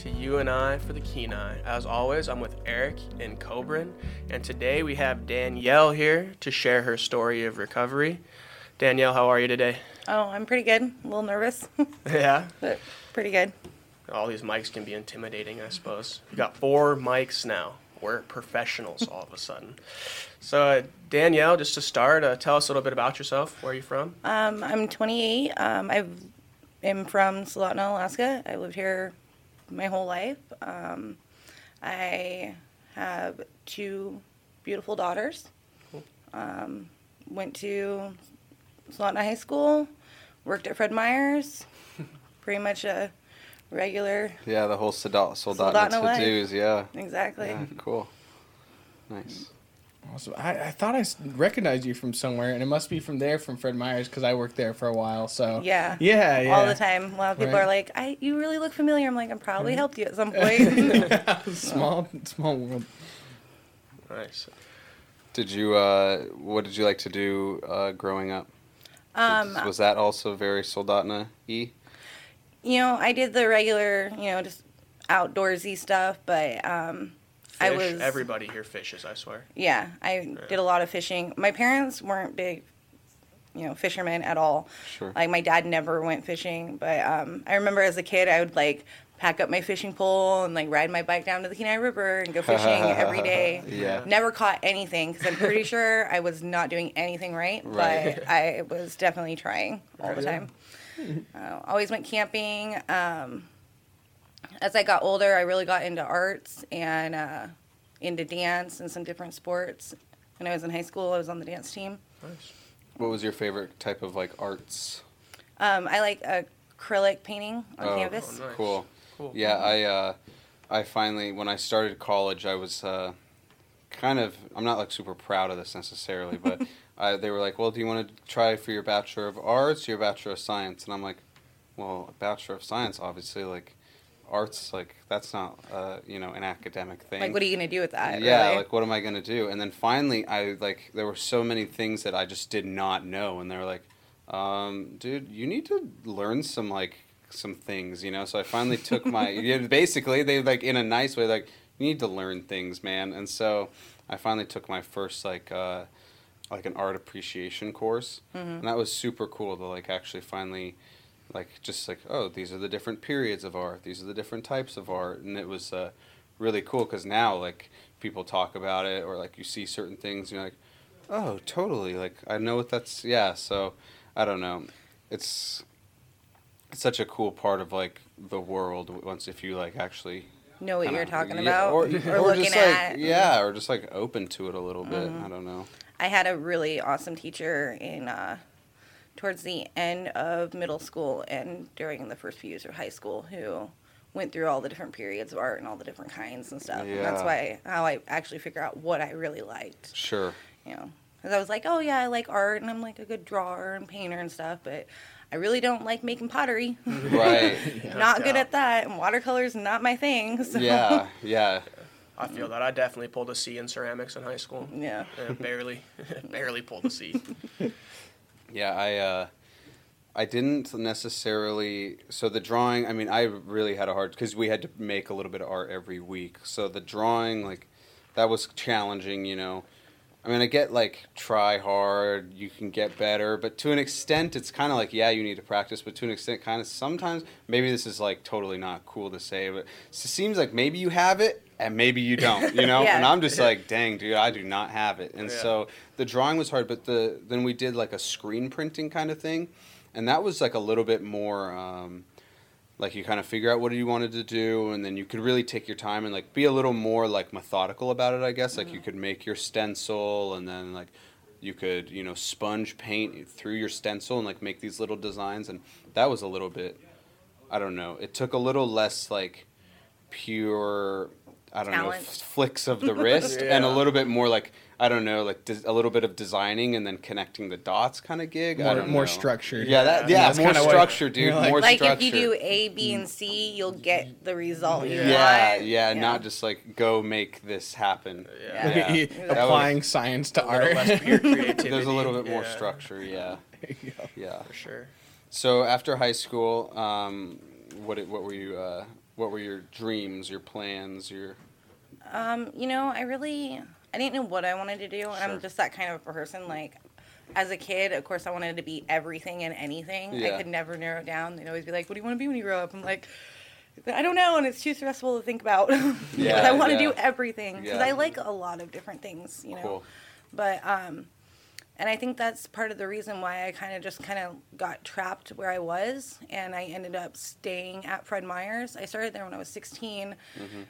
to You and I for the Kenai. As always, I'm with Eric and Cobran, and today we have Danielle here to share her story of recovery. Danielle, how are you today? Oh, I'm pretty good. A little nervous, Yeah. but pretty good. All these mics can be intimidating, I suppose. We got four mics now. We're professionals all of a sudden. So, uh, Danielle, just to start, uh, tell us a little bit about yourself. Where are you from? Um, I'm 28. Um, I am from Soldotna, Alaska. I lived here my whole life. Um, I have two beautiful daughters. Um, went to Soldotna High School. Worked at Fred Meyer's. Pretty much a regular. Yeah, the whole Soldat Soldotna life. to dos. Yeah. Exactly. yeah. Cool. Nice. Awesome. I, I thought I recognized you from somewhere, and it must be from there, from Fred Meyer's, because I worked there for a while. So Yeah. yeah, yeah. All the time. A lot of people Right. are like, "I, you really look familiar." I'm like, I probably helped you at some point. small, small world. Nice. Did you? Uh, what did you like to do uh, growing up? um, was that also very Soldotna e? you know, I did the regular, you know, just outdoorsy stuff, but um, I was Everybody here fishes, I swear. yeah, I did a lot of fishing. My parents weren't big, you know, fishermen at all. Sure. Like my dad never went fishing, but um, I remember as a kid, I would like pack up my fishing pole and like ride my bike down to the Kenai River and go fishing every day. Yeah. Never caught anything because I'm pretty sure I was not doing anything right, Right. but I was definitely trying all the time. Uh, always went camping. Um, as I got older, I really got into arts and uh, into dance and some different sports. When I was in high school, I was on the dance team. Nice. What was your favorite type of like arts? Um, I like acrylic painting on Oh, canvas. Oh, nice. Cool. Cool. Yeah, I uh, I finally when I started college, I was uh, kind of I'm not like super proud of this necessarily, but I, they were like, "Well, do you want to try for your bachelor of arts, or your bachelor of science?" And I'm like, "Well, bachelor of science, obviously, like arts, like that's not uh, you know an academic thing." Like, what are you gonna do with that? yeah, really? like what am I gonna do? And then finally, I like there were so many things that I just did not know, and they were like, um, "Dude, you need to learn some like some things," you know. So I finally took my yeah, basically they like in a nice way like you need to learn things, man. And so I finally took my first like uh, like an art appreciation course, and that was super cool to like actually finally like just like oh these are the different periods of art these are the different types of art and it was uh, really cool because now like people talk about it or like you see certain things and you're like oh totally like i know what that's yeah so i don't know it's it's such a cool part of like the world once if you like actually know what you're talking yeah, about or, or, or looking just at. like yeah or just like open to it a little bit Mm-hmm. i don't know I had a really awesome teacher in uh, towards the end of middle school and during the first few years of high school who went through all the different periods of art and all the different kinds and stuff. And that's why how I actually figure out what I really liked. sure You know, because I was like, oh yeah, I like art and I'm like a good drawer and painter and stuff, but I really don't like making pottery. right not good at that, and watercolors not my thing. So. yeah yeah I feel that. I definitely pulled a C in ceramics in high school. Yeah. Barely, barely pulled a C. Yeah, I uh, I didn't necessarily. So the drawing, I mean, I really had a hard because we had to make a little bit of art every week. So the drawing, like, that was challenging. You know, I mean, I get like try hard, you can get better, but to an extent, it's kind of like yeah, you need to practice, but to an extent, kind of sometimes maybe this is like totally not cool to say, but it seems like maybe you have it and maybe you don't. You know, Yeah. and I'm just like, dang, dude, I do not have it, and Yeah. so the drawing was hard, but the then we did like a screen printing kind of thing, and that was like a little bit more. Um, like you kind of figure out what you wanted to do and then you could really take your time and like be a little more like methodical about it i guess like you could make your stencil and then like you could you know sponge paint through your stencil and like make these little designs and that was a little bit i don't know it took a little less like pure i don't know Talent. f- flicks of the wrist and a little bit more like i don't know like des- a little bit of designing and then connecting the dots kind of gig I More, don't more know. structured. yeah that Yeah, yeah, that's more kinda dude you're like- more Like structure if you do A, B, and C, you'll get the result you yeah, want. yeah, not just like go make this happen. Yeah. Yeah. You- That Applying science to A little art. less pure. There's a little bit more Yeah, structure, yeah, yeah. For sure. So after high school, um, what what were you uh, What were your dreams, your plans, your Um, you know, I really I didn't know what I wanted to do, and Sure. I'm just that kind of a person. Like, as a kid, of course, I wanted to be everything and anything. Yeah. I could never narrow it down. They'd always be like, "What do you want to be when you grow up?" I'm like, I don't know, and it's too stressful to think about. Yeah, I want to yeah. do everything because Yeah. I like a lot of different things. You know, cool? but um, and I think that's part of the reason why I kind of just kind of got trapped where I was, and I ended up staying at Fred Meyer's. I started there when I was 16, mm-hmm.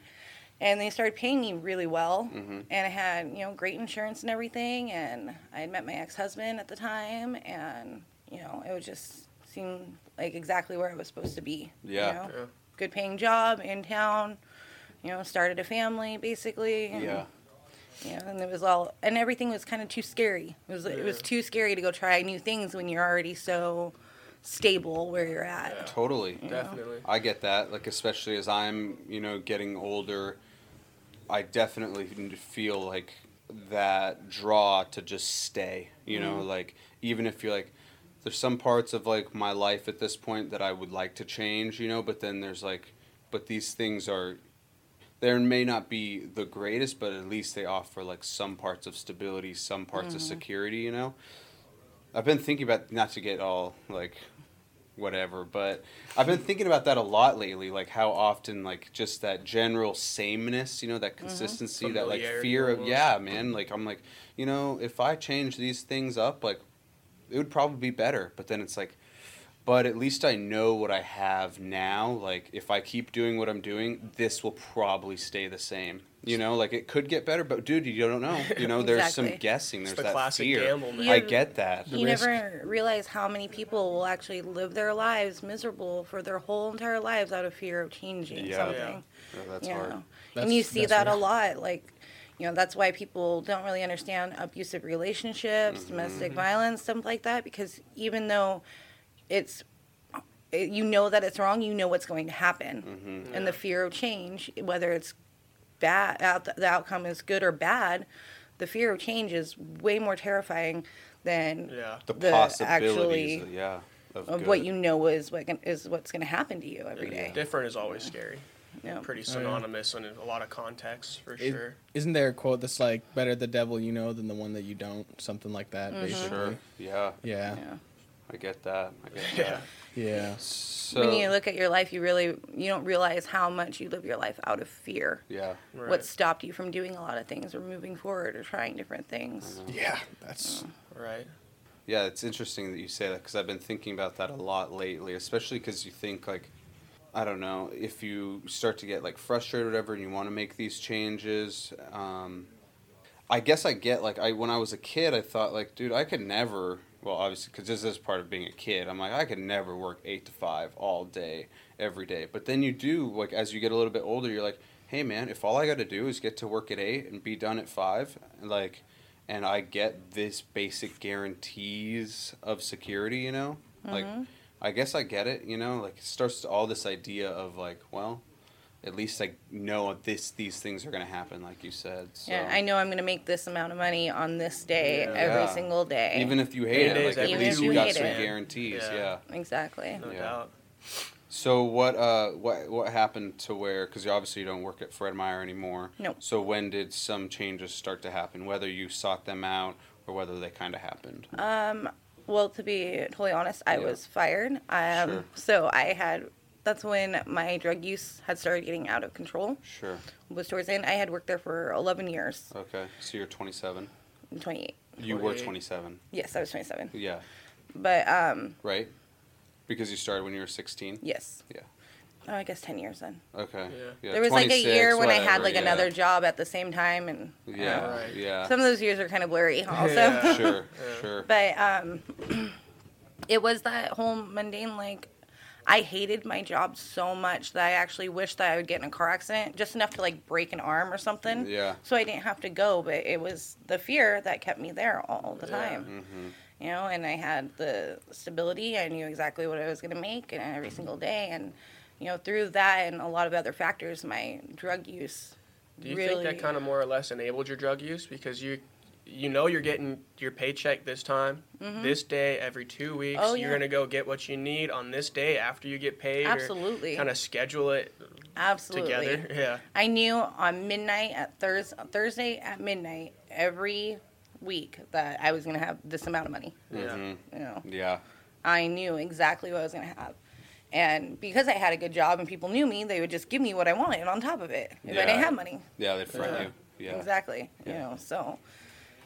and they started paying me really well, mm-hmm. and I had you know great insurance and everything, and I had met my ex husband at the time, and you know it would just seem like exactly where I was supposed to be. Yeah. You know? Yeah. Good paying job in town. You know, started a family basically. and- Yeah. You know, and it was all, and everything was kind of too scary. It was, it was too scary to go try new things when you're already so stable where you're at. Yeah. Totally. Definitely. I get that. Like especially as I'm, you know, getting older, I definitely feel like that draw to just stay. You know, mm-hmm. like even if you're like, there's some parts of like my life at this point that I would like to change. You know, but then there's like, but these things are. There may not be the greatest, but at least they offer like some parts of stability, some parts of mm-hmm. security. You know, I've been thinking about not to get all like whatever but i've been thinking about that a lot lately like how often like just that general sameness you know that mm-hmm. consistency that like fear of yeah man like i'm like you know if i change these things up like it would probably be better but then it's like but at least i know what i have now like if i keep doing what i'm doing this will probably stay the same you know like it could get better but dude you don't know you know there's some Exactly. guessing It's there's the that classic fear gamble, man. i get that You never realize how many people will actually live their lives miserable for their whole entire lives out of fear of changing Yeah. something. Yeah, that's you hard know? That's- and you see that's that a lot. Like, you know, that's why people don't really understand abusive relationships, mm-hmm. domestic violence, stuff like that, because even though it's it- you know that it's wrong, you know what's going to happen, Mm-hmm. and the fear of change, whether it's bad, out the outcome is good or bad, the fear of change is way more terrifying than Yeah. the, the possibilities actually yeah of, of what you know is what can, is what's going to happen to you every day. Different is always scary. Yeah. Pretty Oh, yeah. synonymous in a lot of contexts, for Is sure. Isn't there a quote that's like, better the devil you know than the one that you don't? Something like that, Mm-hmm. basically. sure yeah Yeah. Yeah. i get that i get Yeah. that Yeah. so when you look at your life, you really you don't realize how much you live your life out of fear. yeah Right. What stopped you from doing a lot of things or moving forward or trying different things. Yeah. That's. right? yeah it's interesting that you say that because i've been thinking about that a lot lately especially because you think like i don't know if you start to get like frustrated or whatever and you want to make these changes um, I guess I get like I when I was a kid, I thought like, dude, I could never. Well, obviously, because this is part of being a kid. I'm like, I could never work eight to five all day, every day. But then you do like as you get a little bit older, you're like, hey man, if all I got to do is get to work at eight and be done at five, like, and I get this basic guarantees of security, you know, like, mm-hmm. I guess I get it, you know, like it starts to all this idea of like, well, at least I know this these things are gonna happen, like you said. So. Yeah, I know I'm going to make this amount of money on this day Yeah. every Yeah. single day. Even if you hate It it, is like at least you got some man. guarantees. Yeah. Yeah. exactly. No Yeah. doubt. So what uh what what happened to where because obviously you don't work at Fred Meyer anymore. No. So when did some changes start to happen? Whether you sought them out or whether they kind of happened. um Well, to be totally honest, I Yeah. was fired. Um, Sure. So I had. That's when my drug use had started getting out of control. Sure. Was towards the end. I had worked there for 11 years. Okay. So you're 27. 28. You were 27. Yes, I was 27. Yeah. But um, Right. Because you started when you were 16. yes. Yeah. Oh, I guess 10 years then. Okay. Yeah. there was like a year when I had like yeah. another job at the same time, and Yeah. uh, Right. Yeah. some of those years are kind of blurry also. Yeah. sure. Yeah. Sure. But um, it was that whole mundane like. I hated my job so much that I actually wished that I would get in a car accident just enough to like break an arm or something. Yeah. So I didn't have to go, but it was the fear that kept me there all the Yeah. time. Mm-hmm. You know, and I had the stability. I knew exactly what I was going to make and every single day. And, you know, through that and a lot of other factors, my drug use Do you really. think that kind of more or less enabled your drug use because you you know you're getting your paycheck this time, this day, every two weeks. Mm-hmm. Oh, You're yeah. gonna go get what you need on this day after you get paid. Absolutely. Kind of schedule it Absolutely. together. Yeah. I knew on midnight at Thurs Thursday at midnight every week that I was going to have this amount of money. Yeah. Mhm. You know, Yeah. I knew exactly what I was going to have. And because I had a good job and people knew me, they would just give me what I wanted on top of it if I didn't have money. Yeah, they front Yeah. you. Yeah. Exactly. You know, so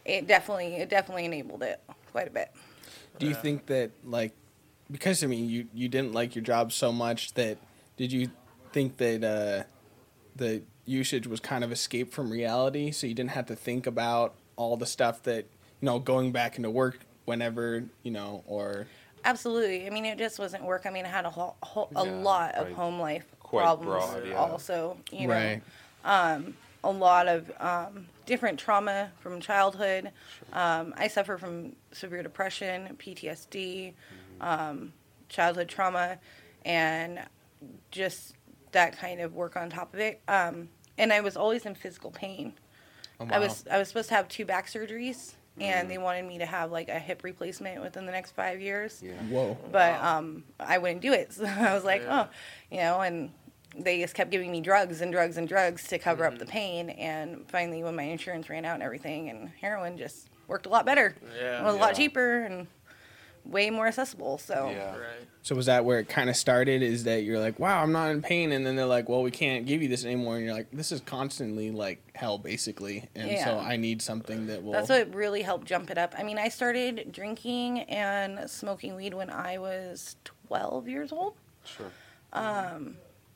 it definitely it definitely enabled it quite a bit. Do you Yeah. think that like because I mean you you didn't like your job so much that did you think that uh, the usage was kind of escape from reality, so you didn't have to think about all the stuff that you know going back into work whenever you know or Absolutely. I mean, it just wasn't work. I mean, I had a whole, whole a Yeah, lot of home life Quite problems. broad, yeah. Also, you know, right a lot of um, different trauma from childhood. Um, I suffer from severe depression, PTSD, um, childhood trauma, and just that kind of work on top of it. Um, and I was always in physical pain. Oh, I was I was supposed to have two back surgeries, and they wanted me to have like a hip replacement within the next five years Yeah. whoa but um, I wouldn't do it. So I was like, Yeah. oh, you know, and they just kept giving me drugs and drugs and drugs to cover Mm-hmm. up the pain. And finally, when my insurance ran out and everything, and heroin just worked a lot better. Yeah. it was a lot cheaper and way more accessible. So Yeah. Right. So was that where it kind of started? Is that you're like, wow, I'm not in pain, and then they're like, well, we can't give you this anymore, and you're like, this is constantly like hell, basically, and so I need something that will. that's what really helped jump it up. I mean, I started drinking and smoking weed when I was 12 years old. Sure.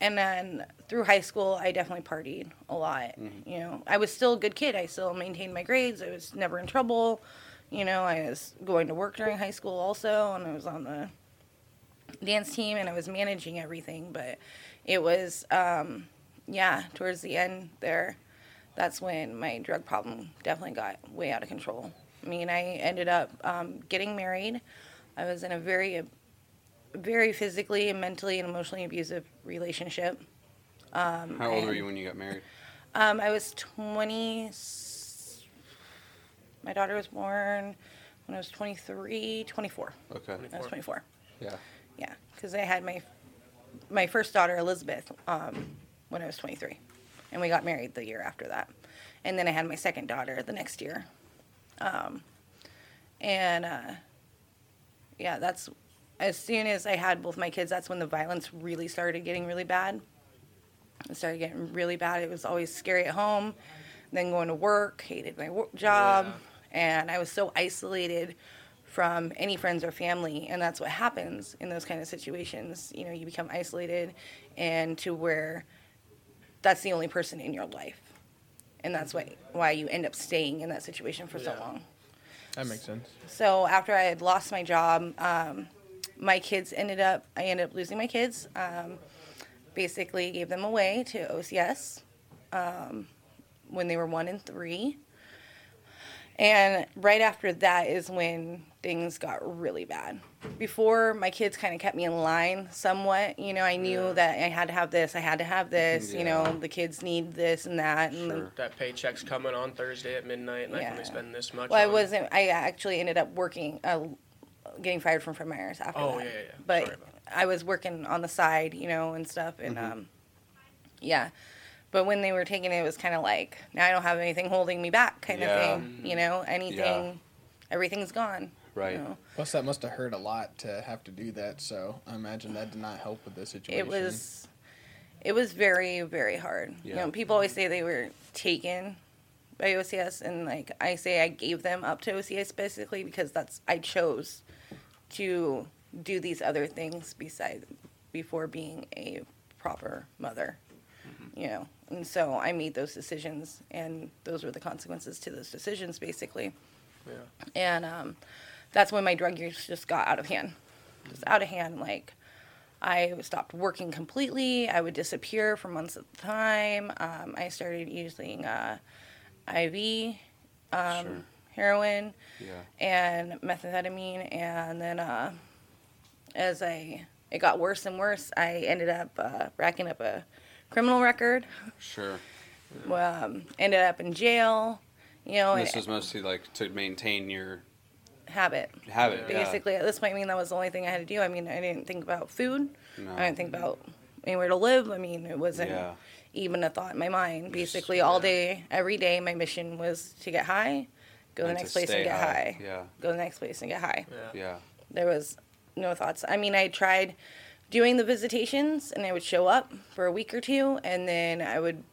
And then through high school i definitely partied a lot you know. I was still a good kid. I still maintained my grades. I was never in trouble. You know i was going to work during high school also and i was on the dance team and i was managing everything. But it was um, yeah towards the end there that's when my drug problem definitely got way out of control. I mean i ended up um, getting married. I was in a very very physically and mentally and emotionally abusive relationship How old were you when you got married? um, I was 20. My daughter was born when I was 23, 24. Okay. I was 24. Yeah. Yeah, because I had my my first daughter Elizabeth um, when I was 23, and we got married the year after that, and then I had my second daughter the next year, um, and uh, yeah, that's as soon as I had both my kids, that's when the violence really started getting really bad. It started getting really bad. It was always scary at home, then going to work, hated my work job, and I was so isolated from any friends or family and that's what happens in those kind of situations you know you become isolated and to where that's the only person in your life and that's why why you end up staying in that situation for so long that makes sense. so after i had lost my job um, my kids ended up i ended up losing my kids um, basically gave them away to ocs um, when they were one and three and right after that is when things got really bad. Before, my kids kind of kept me in line somewhat. You know, I knew Yeah. that I had to have this, I had to have this. You know, the kids need this and that. And Sure. That paycheck's coming on Thursday at midnight, and I can Yeah. only spend this much. well, I wasn't. I actually ended up working, uh, getting fired from Fred Meyer's after Oh, that. yeah, yeah, yeah. But Sorry about I was working on the side, you know, and stuff, and Mm-hmm. um, yeah. But when they were taking it, it was kind of like now I don't have anything holding me back, kind Yeah. of thing. You know, anything, everything's gone. Right. You know? Plus, that must have hurt a lot to have to do that. So I imagine that did not help with the situation. it was it was very very hard you Yeah. know people always say they were taken by ocs and like i say i gave them up to ocs basically because that's i chose to do these other things beside before being a proper mother you know? And so i made those decisions and those were the consequences to those decisions basically. Yeah. and um, that's when my drug use just got out of hand. Just out of hand like i stopped working completely. I would disappear for months at a time. Um, i started using uh, iv um, Sure. Heroin Yeah. and methamphetamine and then uh, as i it got worse and worse i ended up uh, racking up a criminal record Sure. um, ended up in jail you know And this and was mostly like to maintain your habit habit. Yeah. basically at this point i mean that was the only thing i had to do i mean i didn't think about food No. i didn't think about anywhere to live. I mean, it wasn't Yeah. even a thought in my mind. Basically, all day, every day, my mission was to get high, go to the next place and get high. high. Yeah. Go to the next place and get high. Yeah. Yeah. There was no thoughts. I mean, I tried doing the visitations and I would show up for a week or two and then I would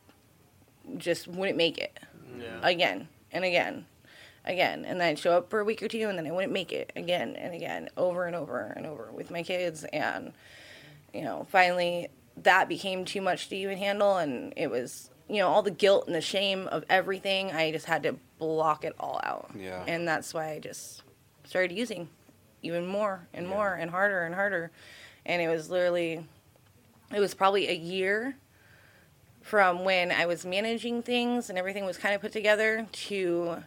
just wouldn't make it Yeah. again and again again and then I'd show up for a week or two and then I wouldn't make it again and again over and over and over with my kids and you know finally that became too much to even handle and it was you know all the guilt and the shame of everything I just had to block it all out Yeah. and that's why I just started using even more and Yeah. more and harder and harder and it was literally it was probably a year from when I was managing things and everything was kind of put together to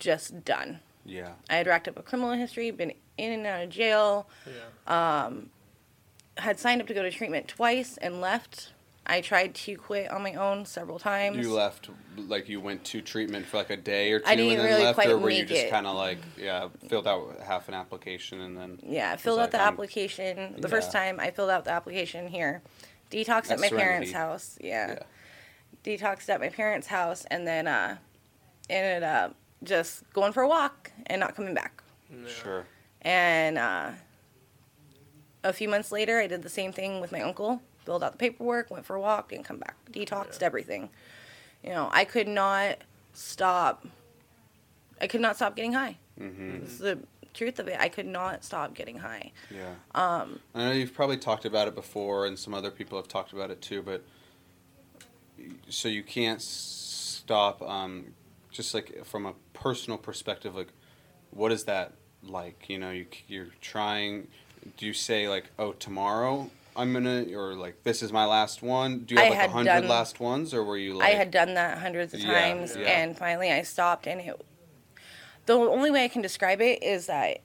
just done. Yeah. I had racked up a criminal history, been in and out of jail, Yeah. Um, had signed up to go to treatment twice and left. I tried to quit on my own several times. You left, like you went to treatment for like a day or two I didn't and then really left, quite or were you just kind of like, yeah, filled out half an application and then Yeah, I filled Was out the like, um, application. The first time I filled out the application here. Detoxed at At my parents' house. Yeah. Yeah. Detoxed at my parents' house and then uh, ended up just going for a walk and not coming back. Yeah. sure, And uh, a few months later, I did the same thing with my uncle. Filled out the paperwork, went for a walk, didn't come back. Detoxed Yeah. everything. You know, I could not stop. I could not stop getting high. hmm It's the truth of it. I could not stop getting high. yeah. Um, I know you've probably talked about it before, and some other people have talked about it too. But so you can't stop. Um, just like from a personal perspective, like what is that like? You know, you you're trying. Do you say like, oh, tomorrow I'm gonna, or like this is my last one? Do you I have like a hundred last ones, or were you like? I had done that hundreds of Yeah, times, yeah. and finally I stopped. And it, the only way I can describe it is that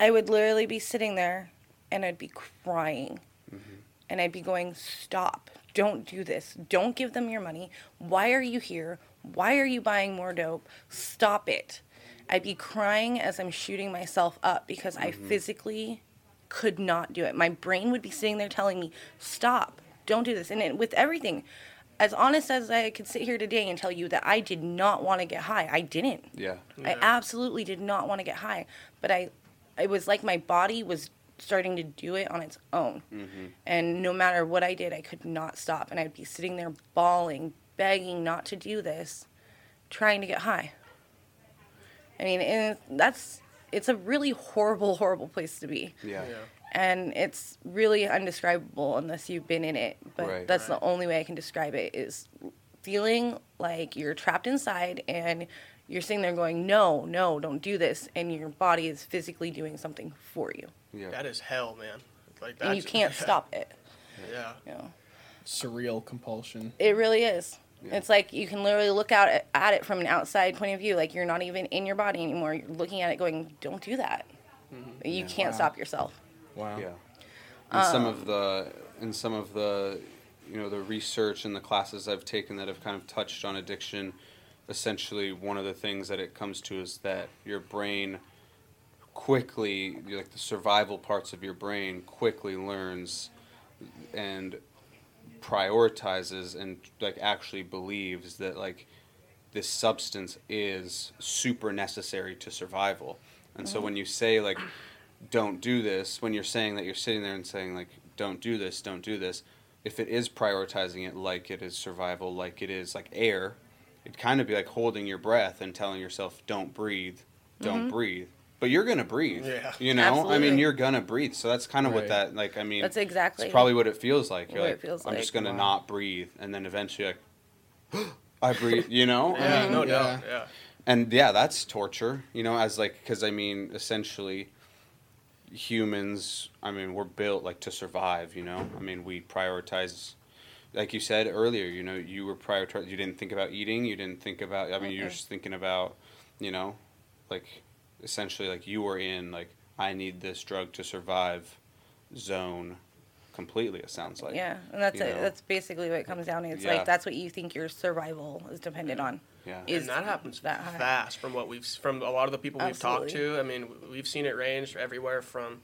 I would literally be sitting there, and I'd be crying, Mm-hmm. and I'd be going, "Stop! Don't do this! Don't give them your money! Why are you here? Why are you buying more dope? Stop it!" I'd be crying as I'm shooting myself up because I Mm-hmm. physically could not do it. My brain would be sitting there telling me, "Stop! Don't do this." And it, with everything, as honest as I could sit here today and tell you that I did not want to get high, I didn't. yeah. I absolutely did not want to get high, but I, it was like my body was starting to do it on its own, Mm-hmm. and no matter what I did, I could not stop, and I'd be sitting there bawling, begging not to do this, trying to get high. I mean, and that's it's a really horrible, horrible place to be Yeah. Yeah. and it's really undescribable unless you've been in it. But Right. that's Right. the only way I can describe it is feeling like you're trapped inside and you're sitting there going, "No, no, don't do this," and your body is physically doing something for you, Yeah. That is hell, man. Like and you can't yeah. stop it. Yeah. You know, Surreal compulsion. it really is. Yeah. It's like you can literally look out at, at it from an outside point of view, like you're not even in your body anymore. You're looking at it, going, "Don't do that." You Yeah. can't Wow. stop yourself. Wow. Yeah. In some Um, of the in some of the you know the research and the classes I've taken that have kind of touched on addiction, essentially one of the things that it comes to is that your brain quickly like the survival parts of your brain quickly learns and prioritizes and like actually believes that like this substance is super necessary to survival. And so mm-hmm. when you say like don't do this, when you're saying that you're sitting there and saying like don't do this, don't do this, if it is prioritizing it like it is survival, like it is like air, it'd kind of be like holding your breath and telling yourself don't breathe, don't mm-hmm. breathe. But you're gonna breathe. Yeah. You know? I mean you're gonna breathe. So that's kind of what that like I mean That's exactly it's probably what it feels like. You're what it like, feels I'm like. just gonna Wow. not breathe, and then eventually, like, I breathe. You know, Yeah, I mean, no Yeah. doubt. Yeah. and yeah, that's torture. You know, as like, because I mean, essentially, humans. I mean, we're built like to survive. You know, I mean, we prioritize. Like you said earlier, you know, you were prioritize. You didn't think about eating. You didn't think about. I mean, you're just thinking about, you know, like, essentially, like you were in like I need this drug to survive, zone, completely. It sounds like. yeah, and that's it. know. That's basically what it comes down to. It's Yeah. like that's what you think your survival is dependent on. Yeah. Is and that happens that high. fast from what we've from a lot of the people we've talked to. I mean, we've seen it range everywhere from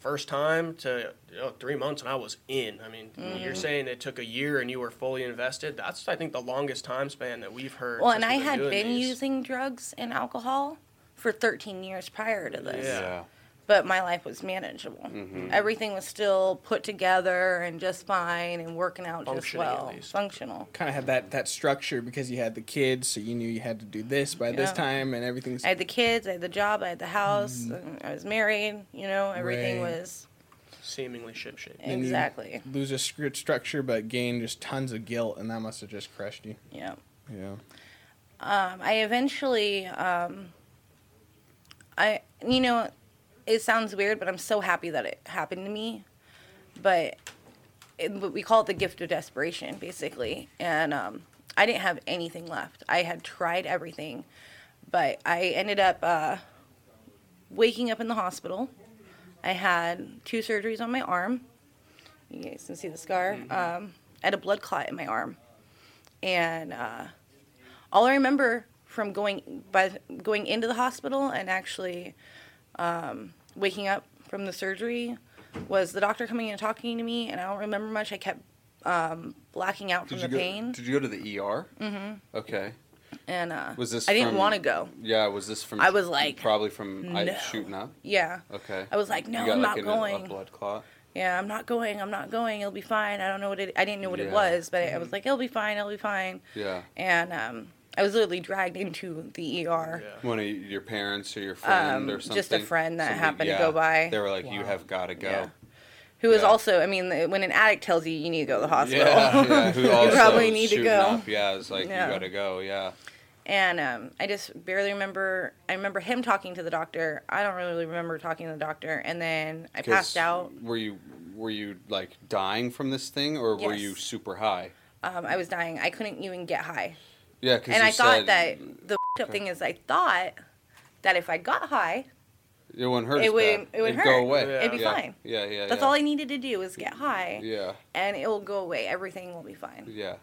first time to you know, three months and I was in. I mean, Mm-hmm. you're saying it took a year and you were fully invested. That's I think the longest time span that we've heard. Well, and I had been these. using drugs and alcohol for 13 years prior to this. Yeah. Yeah. But my life was manageable. Mm-hmm. Everything was still put together and just fine and working out just Functioning, at well. least. Functional. Kind of had that that structure because you had the kids, so you knew you had to do this by this Yeah. time, and everything's I had the kids, I had the job, I had the house, and I was married, you know, everything Right. was seemingly shipshape. And you exactly. lose a script structure, but gain just tons of guilt, and that must have just crushed you. Yeah. Yeah. Um, I eventually, um, I, you know, it sounds weird, but I'm so happy that it happened to me. But it, but we call it the gift of desperation, basically. And um, I didn't have anything left. I had tried everything, but I ended up uh, waking up in the hospital. I had two surgeries on my arm. You guys can see the scar. Um, I had a blood clot in my arm, and uh, all I remember from going by going into the hospital and actually um, waking up from the surgery was the doctor coming in and talking to me, and I don't remember much. I kept um, blacking out from Did the go? pain, Did you go to the ER? Mm-hmm. Okay. and uh, Was this? I didn't from- want to go. Yeah. Was this from? I was like, probably from I, no. shooting up. Yeah, Okay. I was like, no, got I'm like not going. A blood clot. yeah, I'm not going. I'm not going. It'll be fine. I don't know what it. I didn't know what it was, but I was like, it'll be fine. It'll be fine. Yeah. And um, I was literally dragged into the ER. Yeah. One of your parents or your friend Um, or something. just a friend that Somebody- happened to go by. They were like, "You have got to go." Yeah. Who is Yeah. also, I mean, when an addict tells you you need to go to the hospital. Yeah, yeah. Who also probably need to shooting go. Up. Yeah, it's like Yeah. you got to go. Yeah. And um, I just barely remember. I remember him talking to the doctor. I don't really remember talking to the doctor. And then I passed out. Were you were you like dying from this thing, or were you super high? Um, I was dying. I couldn't even get high. Yeah, because And you I thought that the f***ed up thing is I thought that if I got high, it wouldn't hurt. it would- bad. it would It'd hurt. go away. Yeah. it'd be yeah. fine. Yeah, yeah. That's yeah. all I needed to do was get high, Yeah, and it will go away. Everything will be fine. yeah.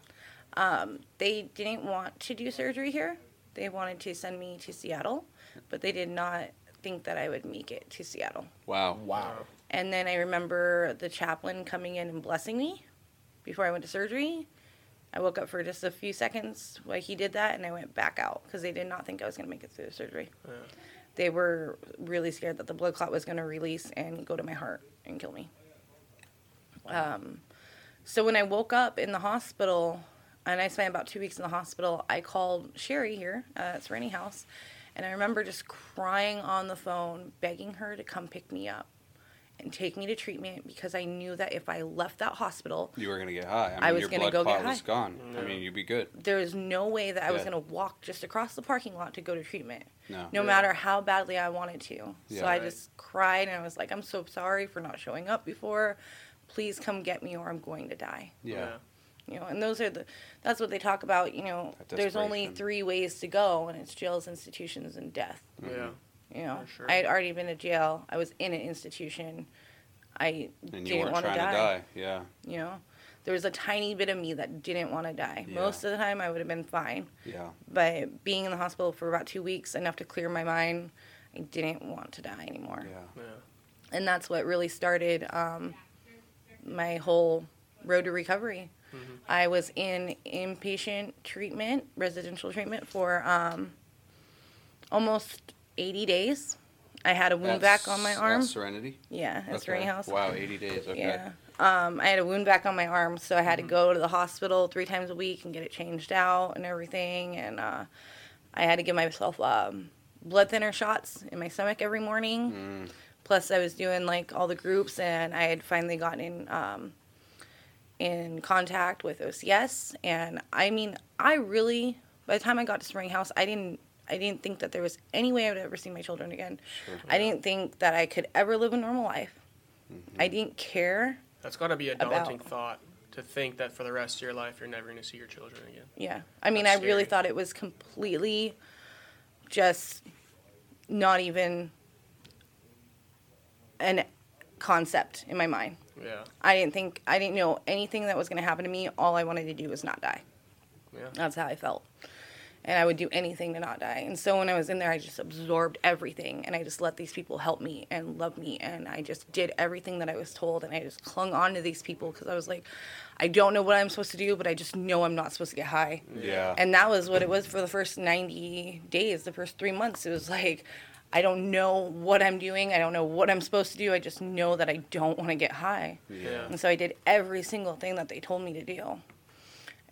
Um, they didn't want to do surgery here. They wanted to send me to Seattle, but they did not think that I would make it to Seattle. Wow. Wow. And then I remember the chaplain coming in and blessing me before I went to surgery. I woke up for just a few seconds while he did that, and I went back out because they did not think I was going to make it through the surgery. Yeah. They were really scared that the blood clot was going to release and go to my heart and kill me. Um, so when I woke up in the hospital, and I spent about two weeks in the hospital, I called Sherry here at Serenity House, and I remember just crying on the phone, begging her to come pick me up and take me to treatment because I knew that if I left that hospital, You were gonna get high. I mean, I was your gonna blood go get clot was high. gone. I mean, you'd be good. there was no way that I was Yeah. going to walk just across the parking lot to go to treatment, No. no Yeah. matter how badly I wanted to. Yeah. so I Right. just cried and I was like, I'm so sorry for not showing up before. Please come get me or I'm going to die. Yeah. You know, and those are the that's what they talk about, you know, That there's only desperation. three ways to go and it's jails, institutions and death. Yeah. Mm-hmm. Mm-hmm. You know, sure. I had already been to jail. I was in an institution. I And didn't want to to die. die. Yeah. You know, there was a tiny bit of me that didn't want to die. Yeah. Most of the time, I would have been fine. Yeah. But being in the hospital for about two weeks, enough to clear my mind, I didn't want to die anymore. Yeah. Yeah. And that's what really started um, my whole road to recovery. Mhm. I was in inpatient treatment, residential treatment for um, almost 80 days. I had a wound At back on my arm. Serenity. Yeah, at Okay. Serenity House. Wow, 80 days. Okay. Yeah. Um, I had a wound back on my arm, so I had to go to the hospital three times a week and get it changed out and everything. And uh, I had to give myself um, blood thinner shots in my stomach every morning. Mm. Plus, I was doing like all the groups, and I had finally gotten in um, in contact with OCS. And I mean, I really, by the time I got to Spring House, I didn't. I didn't think that there was any way I would ever see my children again. Sure. I didn't think that I could ever live a normal life. Mm-hmm. I didn't care. That's got to be a About- daunting thought to think that for the rest of your life you're never going to see your children again. Yeah. I mean, That's I really thought it was completely just not even an concept in my mind. Yeah. I didn't think, I didn't know anything that was going to happen to me. All I wanted to do was not die. Yeah. That's how I felt. And I would do anything to not die. And so when I was in there, I just absorbed everything and I just let these people help me and love me. And I just did everything that I was told and I just clung on to these people because I was like, I don't know what I'm supposed to do, but I just know I'm not supposed to get high. Yeah. And that was what it was for the first 90 days, the first three months. It was like, I don't know what I'm doing. I don't know what I'm supposed to do. I just know that I don't want to get high. Yeah. And so I did every single thing that they told me to do.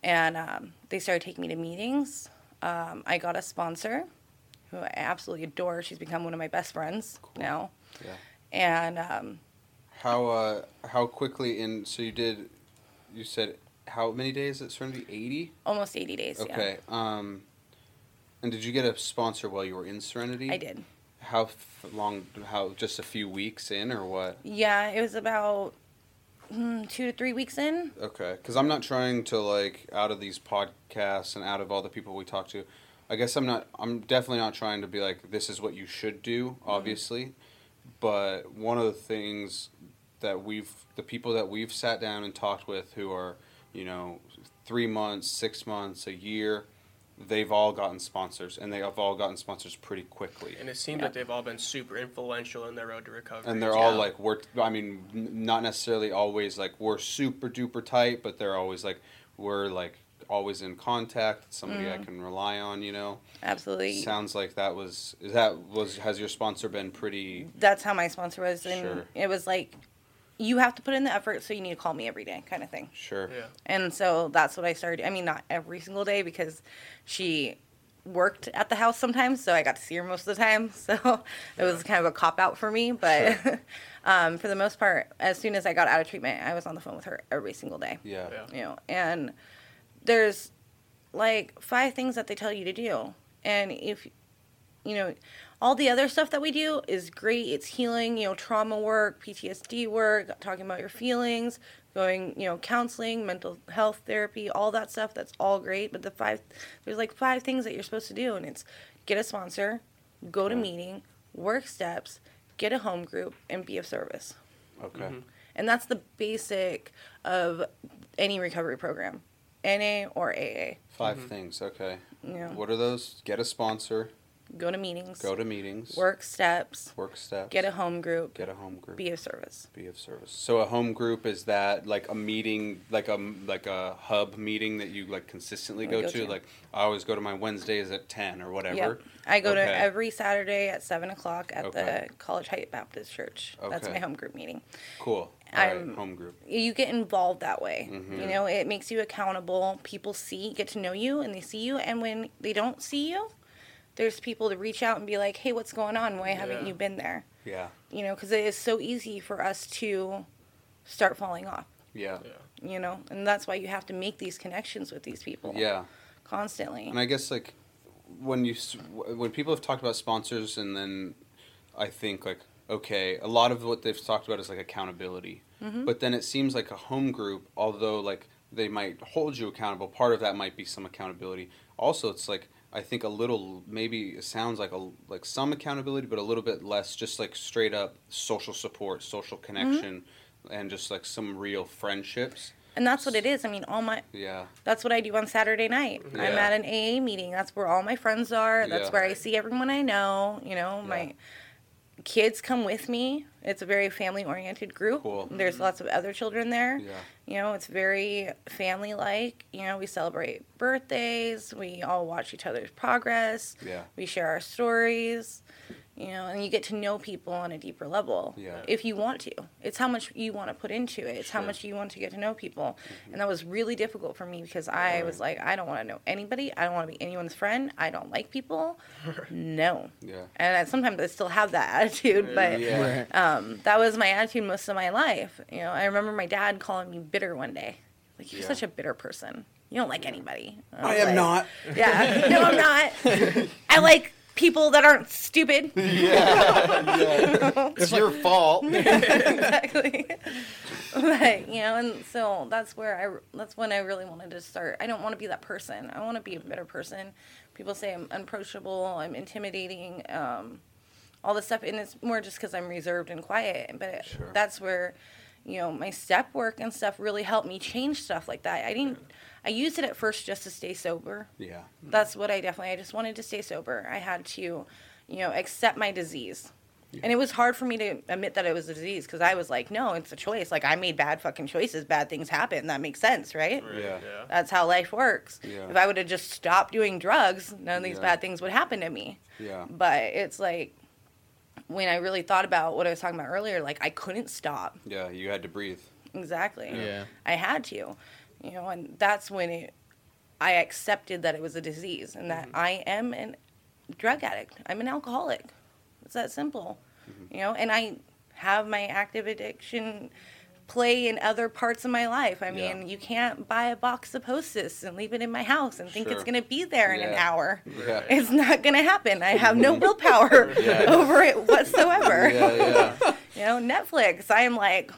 And um, they started taking me to meetings. Um, I got a sponsor who I absolutely adore. She's become one of my best friends now. Yeah. And um, How uh how quickly in so you did you said how many days at Serenity? Eighty? almost 80 days. Okay. Um and did you get a sponsor while you were in Serenity? I did. How f- long how just a few weeks in or what? Yeah, it was about mm, two to three weeks in. Okay, because I'm not trying to like out of these podcasts and out of all the people we talk to. I guess I'm not. I'm definitely not trying to be like this is what you should do. Obviously, but one of the things that we've the people that we've sat down and talked with who are you know three months, six months, a year, they've all gotten sponsors and they have all gotten sponsors pretty quickly. And it seems Yeah. like they've all been super influential in their road to recovery. and they're all Yeah. like we're i mean not necessarily always like we're super duper tight but they're always like we're like always in contact somebody i mm-hmm. can rely on you know Absolutely. sounds like that was is that was has your sponsor been pretty That's how my sponsor was. And Sure. it was like, you have to put in the effort, so you need to call me every day, kind of thing. sure Yeah. And so that's what I started. I mean, not every single day because she worked at the house sometimes, so I got to see her most of the time. So it was kind of a cop out for me. But um, for the most part, as soon as I got out of treatment, I was on the phone with her every single day. yeah Yeah. You know, and there's like five things that they tell you to do. And if, you know, all the other stuff that we do is great. It's healing, you know, trauma work, PTSD work, talking about your feelings, going, you know, counseling, mental health therapy, all that stuff. That's all great. But the five, there's like five things that you're supposed to do. And it's get a sponsor, go to meeting, work steps, get a home group, and be of service. okay Mm-hmm. And that's the basic of any recovery program, NA or AA. 5 things okay Yeah. what are those get a sponsor go to meetings, go to meetings work steps, work steps get a home group, get a home group be of service. be of service. So a home group is that like a meeting, like a like a hub meeting that you like consistently go, go to? Like I always go to my Wednesdays at ten or whatever. Yep. I go Okay. to every Saturday at seven o'clock at Okay. the College Height Baptist Church. Okay. That's my home group meeting. Cool. All right, I'm- home group. You get involved that way. Mm-hmm. You know, it makes you accountable. People see, get to know you, and they see you. And when they don't see you, there's people to reach out and be like, "Hey, what's going on? Why haven't Yeah. you been there?" Yeah. You know, because it is so easy for us to start falling off. Yeah. Yeah. You know, and that's why you have to make these connections with these people Yeah. constantly. And I guess like when you when people have talked about sponsors, and then I think like okay, a lot of what they've talked about is like accountability, Mm-hmm. but then it seems like a home group, although like they might hold you accountable, part of that might be some accountability. Also, it's like I think a little maybe it sounds like a like some accountability, but a little bit less, just like straight up social support, social Mm-hmm. connection, and just like some real friendships. and that's what it is. I mean, all my Yeah. That's what I do on Saturday night. I'm at an AA meeting. That's where all my friends are. That's Yeah. where I see everyone I know. You know, my kids come with me. It's a very family oriented group. Cool. There's mm-hmm. lots of other children there. Yeah. You know, it's very family like. You know, we celebrate birthdays. We all watch each other's progress. Yeah. We share our stories. You know, and you get to know people on a deeper level. Yeah. If you want to. It's how much you want to put into it. It's how much you want to get to know people. And that was really difficult for me because I was like, I don't want to know anybody. I don't want to be anyone's friend. I don't like people. no. Yeah. And I, sometimes I still have that attitude, but Yeah. Um, that was my attitude most of my life. You know, I remember my dad calling me bitter one day. Like, you're Yeah. such a bitter person. You don't like anybody. I I am like, not. Yeah. No, I'm not. I like people that aren't stupid. It's your fault. exactly. but you know, and so that's where I that's when I really wanted to start. I don't want to be that person. I want to be a better person. People say I'm unapproachable. I'm intimidating. Um, all this stuff, and it's more just because I'm reserved and quiet. But Sure. that's where, you know, my step work and stuff really helped me change stuff like that. I didn't. I used it at first just to stay sober. Yeah. That's what I definitely. I just wanted to stay sober. I had to, you know, accept my disease. And it was hard for me to admit that it was a disease because I was like, no, it's a choice. Like I made bad fucking choices. Bad things happen. That makes sense, right? Right, Yeah. That's how life works. Yeah. If I would have just stopped doing drugs, none of these Yeah. bad things would happen to me. Yeah. But it's like when I really thought about what I was talking about earlier, like I couldn't stop. Yeah. You had to breathe. Exactly. Yeah. I had to, you know, and that's when it, I accepted that it was a disease and that mm-hmm. I am a drug addict. I'm an alcoholic. It's that simple, mm-hmm. you know, and I have my active addiction play in other parts of my life. I Yeah. mean, you can't buy a box of Hostess and leave it in my house and think it's going to be there in an hour. Yeah. It's not going to happen. I have no willpower Yeah. over it whatsoever. Yeah. Yeah. You know, Netflix, I am like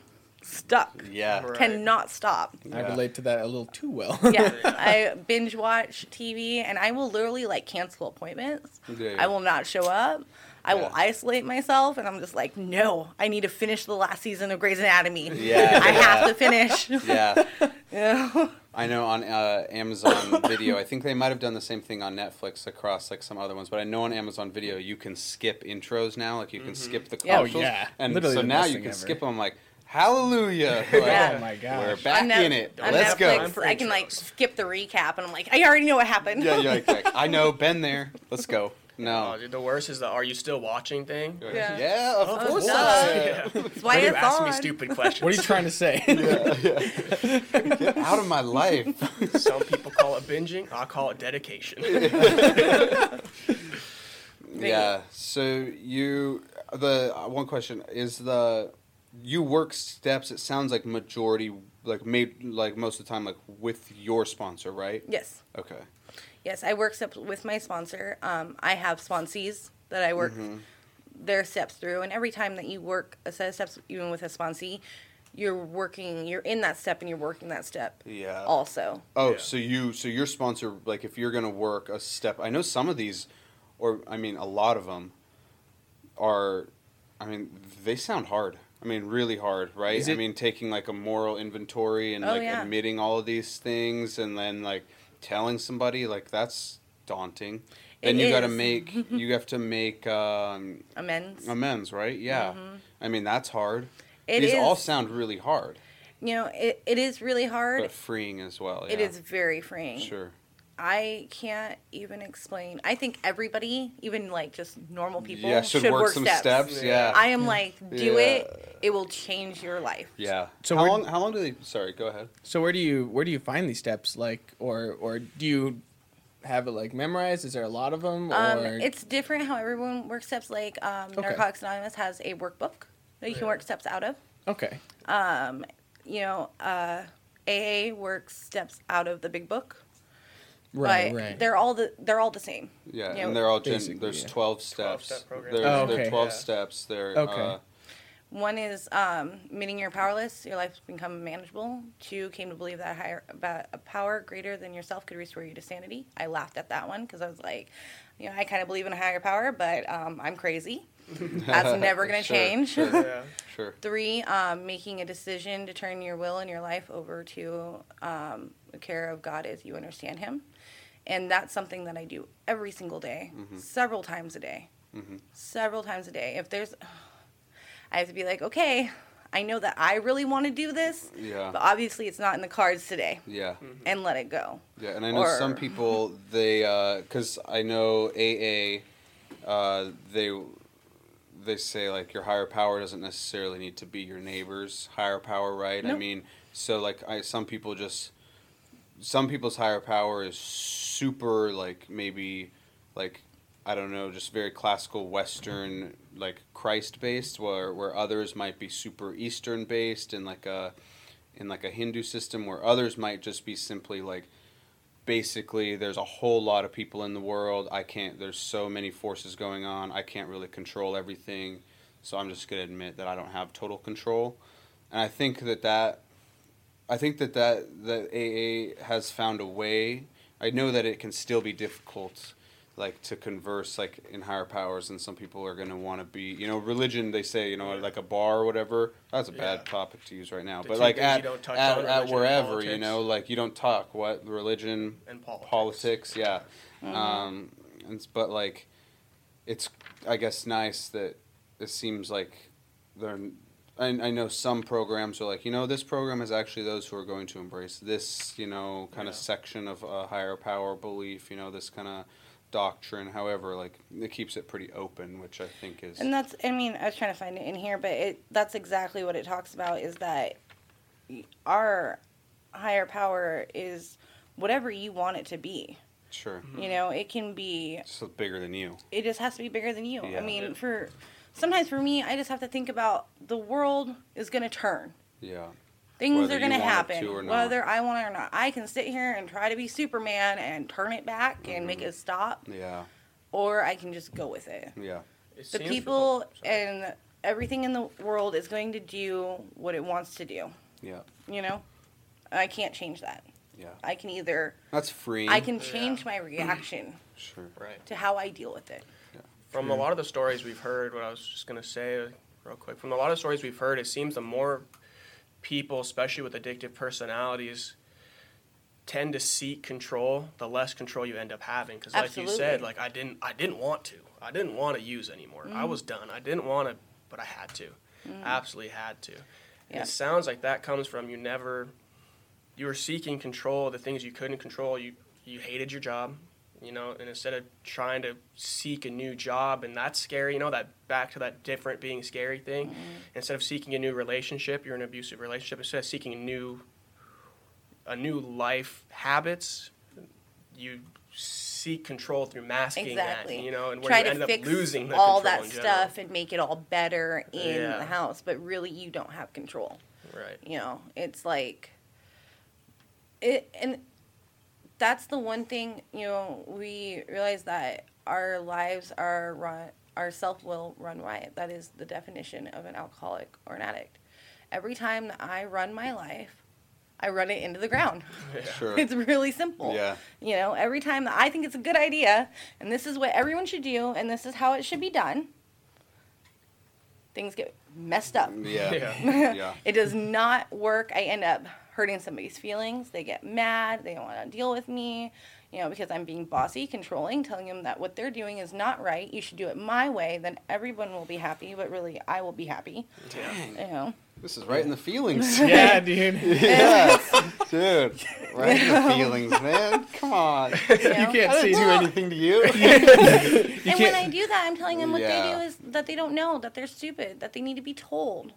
stuck. Yeah. Right. Cannot stop. I Yeah. relate to that a little too well. Yeah, I binge watch TV and I will literally like cancel appointments. Yeah, I will not show up. I will isolate myself and I'm just like, no, I need to finish the last season of Grey's Anatomy. Yeah, I have to finish. Yeah. you know? I know on uh, Amazon Video, I think they might have done the same thing on Netflix across like some other ones, but I know on Amazon Video you can skip intros now, like you can skip the Yeah. Oh, commercials. yeah. and Literally so now you can ever. skip them. I'm like, hallelujah! Like, Yeah. Oh my gosh, We're back On Net- in it. on Let's go. I can like skip the recap and I'm like, I already know what happened. Yeah, yeah, like, I know. Been there. Let's go. Oh, No. dude, the worst is the "Are you still watching?" thing. Yeah. Yeah, of Oh, course. duh. Yeah. That's why Why you asking me stupid questions? What are you trying to say? Get out of my life. Some people call it binging. I call it dedication. Yeah. So you the uh, one question is the you work steps. It sounds like majority like made like most of the time like with your sponsor, right? Yes. Okay. Yes, I work steps with my sponsor. Um, I have sponsees that I work Mm-hmm. their steps through, and every time that you work a set of steps, even with a sponsee, you're working, you're in that step, and you're working that step Yeah. also. Oh, Yeah. so you so your sponsor like if you're gonna work a step. I know some of these, or I mean a lot of them, are, I mean they sound hard. I mean really hard, right? Is I mean taking like a moral inventory and Oh, like yeah. admitting all of these things and then like telling somebody like that's daunting. Then It you got to make you have to make um, Amends. amends, right? Yeah. I mean that's hard. It these all sound really hard, you know, it, it is really hard. but freeing as well. It yeah. is very freeing. Sure. I can't even explain. I think everybody, even like just normal people, Yeah, should, work, some steps. Yeah. Yeah. I am like, do Yeah. it. It will change your life. Yeah. So how where- long? How long do they? Sorry, go ahead. so where do you where do you find these steps? Like, or or do you have it like memorized? Is there a lot of them? Or Um, it's different how everyone works steps. Like um, Okay. Narcotics Anonymous has a workbook that you can work steps out of. okay. Um, you know, uh, AA works steps out of the big book. Right, but right. They're all the they're all the same. Yeah, You know, and they're all gen- Basically, there's yeah. twelve steps. 12-step. There's, Oh, there are twelve Yeah. steps. There. Okay. Uh, One is um, admitting you're powerless, your life's become manageable. Two, came to believe that a higher, about a power greater than yourself could restore you to sanity. I laughed at that one because I was like, you know, I kind of believe in a higher power, but um, I'm crazy. That's never going to Sure, change. sure. yeah. sure. Three, um, making a decision to turn your will and your life over to um, the care of God as you understand Him. And that's something that I do every single day, several times a day. Mhm. Several times a day. If there's, I have to be like, okay, I know that I really want to do this, Yeah. but obviously it's not in the cards today, Yeah. and let it go. Yeah, and I know some people they because I know AA, uh, they they say like your higher power doesn't necessarily need to be your neighbor's higher power, right? I mean, so like I some people just some people's higher power is super like maybe like I don't know, just very classical Western like Christ based, where where others might be super Eastern based and like a in like a Hindu system, where others might just be simply like basically there's a whole lot of people in the world. I can't. There's so many forces going on. I can't really control everything. So I'm just gonna admit that I don't have total control, and I think that that, I think that that that AA has found a way. I know that it can still be difficult like to converse like in higher powers and some people are going to want to be you know religion they say you know like a bar or whatever that's a bad Yeah. topic to use right now The but like things you at, don't touch at, at wherever you know like you don't talk what religion And politics. politics yeah um and, but like it's i guess nice that it seems like they're I, I know some programs are like you know this program is actually those who are going to embrace this you know kind of Yeah. section of a higher power belief you know this kind of doctrine however like it keeps it pretty open which i think is And that's, I mean, I was trying to find it in here, but it that's exactly what it talks about is that our higher power is whatever you want it to be. sure You know, it can be, it's bigger than you it just has to be bigger than you. Yeah. I mean, Yeah. for sometimes for me, I just have to think about the world is going to turn. yeah Things Whether are going to you want it happen, to or not. whether I want it or not. I can sit here and try to be Superman and turn it back and make Mm-hmm. it stop, yeah or I can just go with it. yeah It the people oh, and everything in the world is going to do what it wants to do. yeah You know, I can't change that. yeah I can either that's free I can Yeah. change my reaction sure right. to how I deal with it. From a lot of the stories we've heard, what I was just going to say uh, real quick, from a lot of stories we've heard, it seems the more people, especially with addictive personalities, tend to seek control, the less control you end up having. Because, like you said, like I didn't, I didn't want to, I didn't want to use anymore. I was done. I didn't want to, but I had to, absolutely had to. And Yeah. it sounds like that comes from you never, you were seeking control of the things you couldn't control. You you hated your job, you know, and instead of trying to seek a new job, and that's scary, you know, that back to that different being scary thing. Mm-hmm. Instead of seeking a new relationship, you're in an abusive relationship. Instead of seeking a new, a new life habits, you seek control through masking Exactly. that, you know, and where Try you to end up losing the all that stuff and make it all better in Yeah. the house, but really you don't have control. Right. You know, it's like it and that's the one thing, you know, we realize that our lives are run our self will run riot. That is the definition of an alcoholic or an addict. Every time that I run my life, I run it into the ground. sure It's really simple. Yeah. You know, every time that I think it's a good idea and this is what everyone should do and this is how it should be done, things get messed up. yeah Yeah. yeah It does not work. I end up hurting somebody's feelings. They get mad. They don't want to deal with me, you know, because I'm being bossy, controlling, telling them that what they're doing is not right. You should do it my way. Then everyone will be happy, but really, I will be happy. You know, This is right in the feelings. yeah, dude. yeah, dude. Right in the feelings, man. Come on. you, You can't I see didn't do anything to you. and when can't- I do that, I'm telling them what they do is that they don't know, that they're stupid, that they need to be told.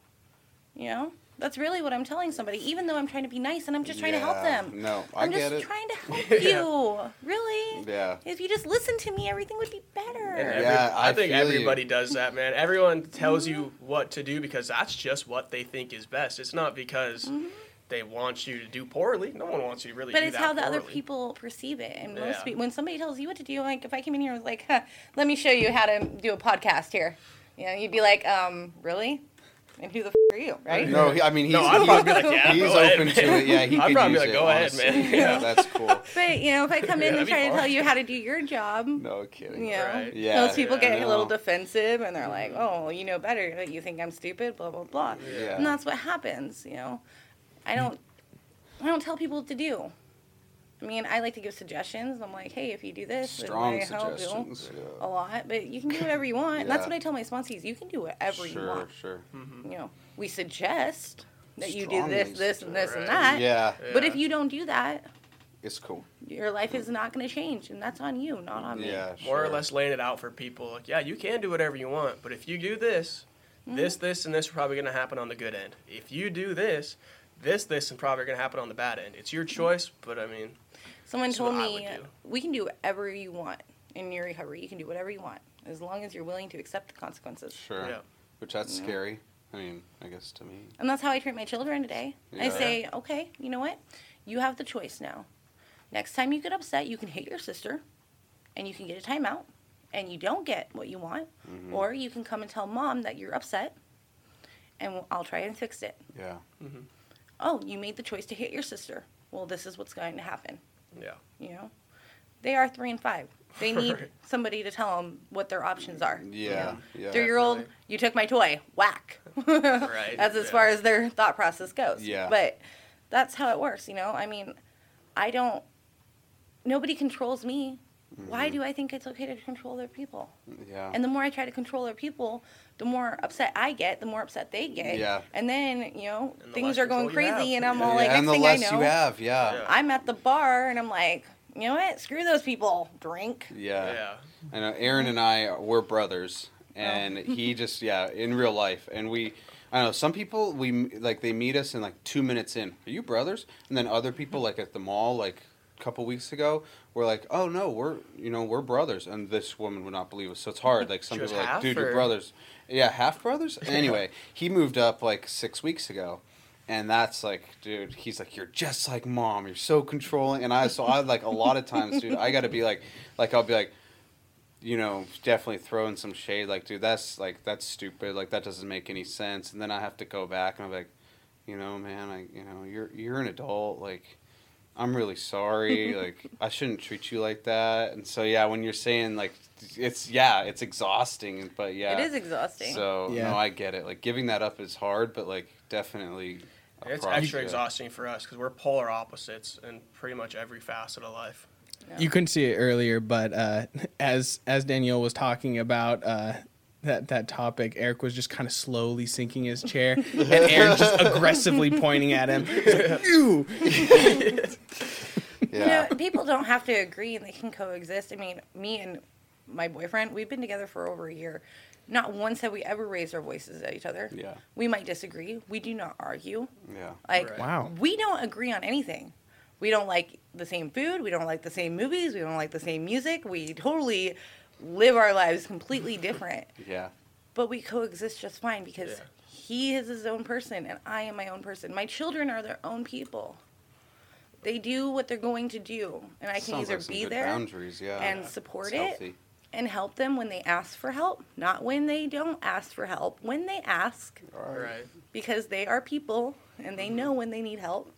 You know, that's really what I'm telling somebody, even though I'm trying to be nice and I'm just trying to help them. No, I get it. I'm get just it. trying to help Yeah. you. Really? Yeah. If you just listen to me, everything would be better. And every- Yeah, I, I think feel you. everybody does that, man. Everyone tells you what to do because that's just what they think is best. It's not because they want you to do poorly. No one wants you to really But do it's that how the other people perceive it. And most Yeah. people, when somebody tells you what to do, like if I came in here and was like, huh, "Let me show you how to do a podcast here," you know, you'd be like, um, "Really?" And who the f- are you, right? No, he, I mean he's No, I'd probably be like, yeah, he's go ahead, open man. to it. Yeah, he I'd could probably use be like, it, go ahead, honestly. man. Yeah, that's cool. But you know, if I come in Yeah, and try be to tell you how to do your job, No kidding. you know, Right. Yeah, those people yeah, get a little defensive and they're like, "Oh, you know better. That you think I'm stupid." Blah blah blah. Yeah. And that's what happens. You know, I don't, I don't tell people what to do. I mean, I like to give suggestions. I'm like, "Hey, if you do this, it Strong might help you." suggestions. a lot, but you can do whatever you want. And that's what I tell my sponsees. You can do whatever you Sure, want. sure. You know, we suggest that you do Strongly this, this, and this, and that. Yeah, But if you don't do that, it's cool. your life is not going to change, and that's on you, not on me. Yeah, more or less laying it out for people. Like, yeah, you can do whatever you want, but if you do this, Mm-hmm. this, this, and this are probably going to happen on the good end. If you do this, this, this, and probably going to happen on the bad end. It's your Mm-hmm. choice, but I mean, Someone That's told me we can do whatever you want in your recovery. You can do whatever you want as long as you're willing to accept the consequences. Sure. yeah, Which that's scary. I mean, I guess to me. And that's how I treat my children today. I Yeah. say, okay, you know what? You have the choice now. Next time you get upset, you can hit your sister and you can get a timeout and you don't get what you want. Mm-hmm. Or you can come and tell mom that you're upset and I'll try and fix it. Yeah. Oh, you made the choice to hit your sister. Well, this is what's going to happen. Yeah, You know? They are three and five. They need Right. somebody to tell them what their options are. Yeah, yeah. Three year old, you took my toy, whack. Right, That's as yeah. far as their thought process goes. Yeah. But that's how it works, you know? I mean, I don't, nobody controls me. Mm-hmm. Why do I think it's okay to control their people? Yeah. And the more I try to control their people, the more upset I get, the more upset they get. Yeah. And then, you know, things are going crazy and I'm yeah, all like, and next the thing I know, you have, yeah. Yeah. I'm at the bar and I'm like, you know what? Screw those people. Drink. Yeah. Yeah. I know Aaron and I we're brothers, and he just yeah in real life, and we. I know some people we like they meet us and like two minutes in. Are you brothers? And then other people like at the mall like a couple weeks ago were like, oh no, we're you know we're brothers, and this woman would not believe us. So it's hard. Like some people are like, dude, you're brothers. Yeah, half brothers. Anyway, he moved up like six weeks ago. And that's like, dude, he's like, you're just like mom. You're so controlling. And I, so I like a lot of times, dude, I got to be like, like, I'll be like, you know, definitely throw in some shade. Like, dude, that's like that's stupid. Like that doesn't make any sense. And then I have to go back and I'm like, you know, man, I you know, you're you're an adult. Like, I'm really sorry. like, I shouldn't treat you like that. And so yeah, when you're saying like, it's yeah, it's exhausting. But yeah, It is exhausting. So Yeah. no, I get it. Like giving that up is hard, but like definitely. it's project. extra exhausting for us because we're polar opposites in pretty much every facet of life. You couldn't see it earlier, but uh, as as Danielle was talking about uh, that that topic, Eric was just kind of slowly sinking his chair, and Aaron just aggressively pointing at him. Like, "You!" Yeah. You know, people don't have to agree and they can coexist. I mean, me and my boyfriend, we've been together for over a year. Not once have we ever raised our voices at each other. Yeah. We might disagree. We do not argue. Yeah. Like, Right. Wow. we don't agree on anything. We don't like the same food. We don't like the same movies. We don't like the same music. We totally live our lives completely different. Yeah. But we coexist just fine because Yeah. he is his own person and I am my own person. My children are their own people. They do what they're going to do, and I can Sounds either like be there Boundaries, yeah. and It's support it healthy. and help them when they ask for help, not when they don't ask for help. When they ask, Right. because they are people and they mm-hmm. know when they need help.